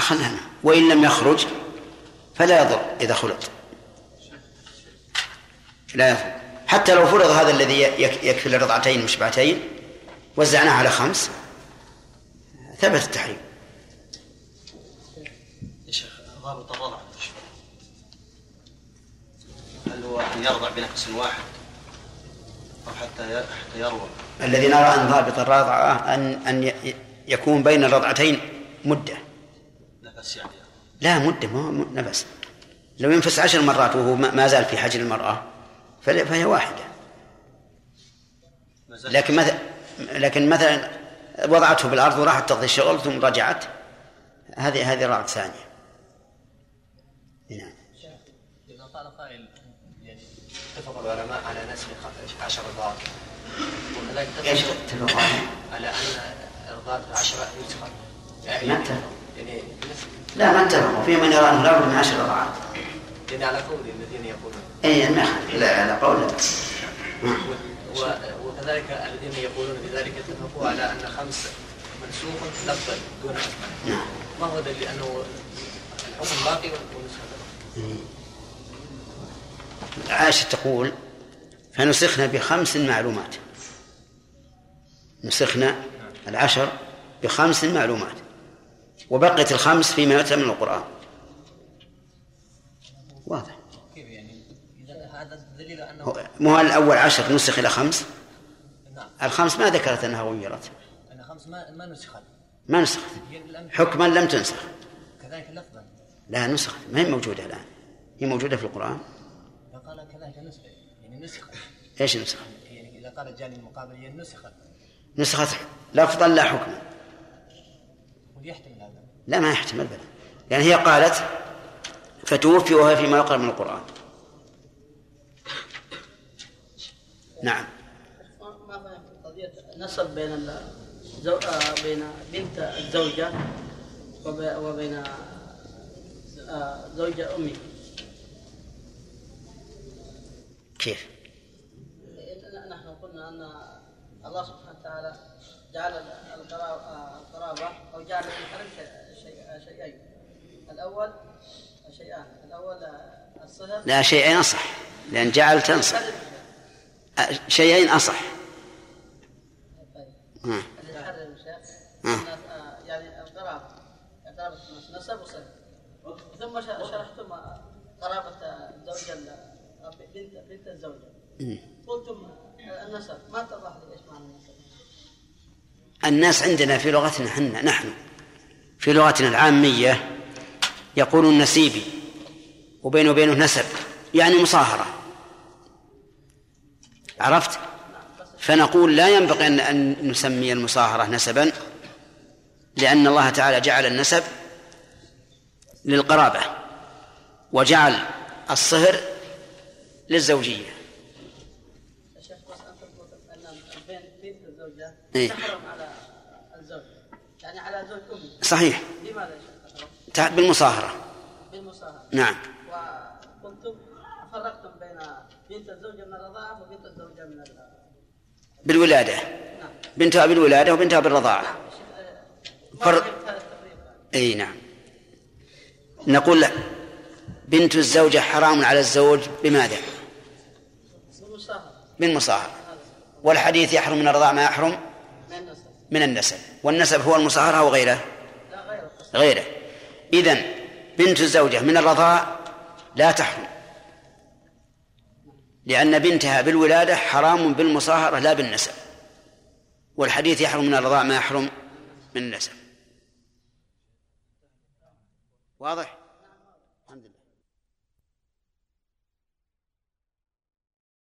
خلنا وإن لم يخرج فلا يضر إذا خلط لا يضر. حتى لو فرض هذا الذي يك- يكفي لرضعتين مشبعتين وزعناه على خمس. ثبت التحريم. يا شيخ ضابط الرضع؟ هل هو أن يرضع بنفس واحد؟ أو حتى حتى يروى؟ الذي نرى أن ضابط الرضعة أن أن يكون بين الرضعتين مدة. نفس يعني. لا مدة ما نفس. لو ينفس عشر مرات وهو ما زال في حجر المرأة فهي واحدة. لكن مثلا لكن مثلا وضعته بالأرض وراحت تقضي الشغل ثم رجعت هذه هذه رضعة ثانية. نعم. إذا قال قائل يعني اتفق العلماء على نسخ عشر رضاعات وكذلك إيش اتفق؟ على أن رضاعة العشرة يدخل ما اتفقوا يعني لا ما اتفقوا في من يرى أنه لابد من عشر رضعات يعني على قول الذين يقولون. اي ما. لا على قول و- وكذلك الذين يقولون بذلك اتفقوا على أن خمس منسوخ لفظا دون أسماء. ما هو دليل أنه الحكم باقي والنسخة عائشة تقول فنسخنا بخمس معلومات. نسخنا العشر بخمس معلومات. وبقيت الخمس فيما يتلى من القرآن. واضح. كيف يعني؟ إذا هذا دليل أنه مو الأول عشر نسخ إلى خمس؟ الخمس ما ذكرت أنها غيرت. أن خمس ما ما نسخت. ما نسخت. حكما لم تنسخ. كذلك لفظا. لا نسخت. ما هي موجودة الآن؟ هي موجودة في القرآن؟ فقال كذلك نسخ يعني نسخت. إيش نسخ؟ يعني إذا قال الجانب المقابل هي نسخت. نسخت. لفظا لا حكما ويحتمل هذا؟ لا ما يحتمل بل يعني هي قالت فتوفي وهي فيما يقرأ من القرآن. نعم. نسب بين الزو... آه، بين بنت الزوجة وب... وبين آه، زوجة أمي. كيف؟ نحن قلنا أن الله سبحانه وتعالى جعل القرابة, القرابة أو جعل الحرم شيئين. الأول شيئان. الأول آه، الصهر. لا شيئين أصح لأن جعل تنصح شيئين أصح. آه. اللي يحرم الشيخ آه، يعني القرابة قرابة نسب وصل ثم شرحتم قرابة الزوجة ال- بنت بنت الزوجة. قلتم النسب ما اتضح لي إيش معنى النسب الناس عندنا في لغتنا حنا نحن في لغتنا العامية يقولون نسيبي وبينه وبينه نسب يعني مصاهرة عرفت فنقول لا ينبغي أن- أن نسمي المصاهرة نسبا لأن الله تعالى جعل النسب للقرابة وجعل الصهر للزوجية. يا شيخ بس انت قلت ان بين بنت الزوجة إيه. تحرم على الزوج يعني على زوج امه صحيح لماذا يا شيخ تحرم؟ تع- بالمصاهرة بالمصاهرة نعم وقلتم فرقتم بين بنت الزوجة من الرضاعة وبنت الزوجة من ال- بالولادة. بنتها بالولادة وبنتها بالرضاعة. فرق إي نعم. نقول له بنت الزوجة حرام على الزوج بماذا؟ بالمصاهرة والحديث يحرم من الرضاعة ما يحرم؟ من النسب. والنسب هو المصاهرة أو غيره؟ لا غير غيره. إذن بنت الزوجة من الرضاع لا تحرم. لأن بنتها بالولادة حرام بالمصاهرة لا بالنسب والحديث يحرم من الرضاع ما يحرم من النسب واضح؟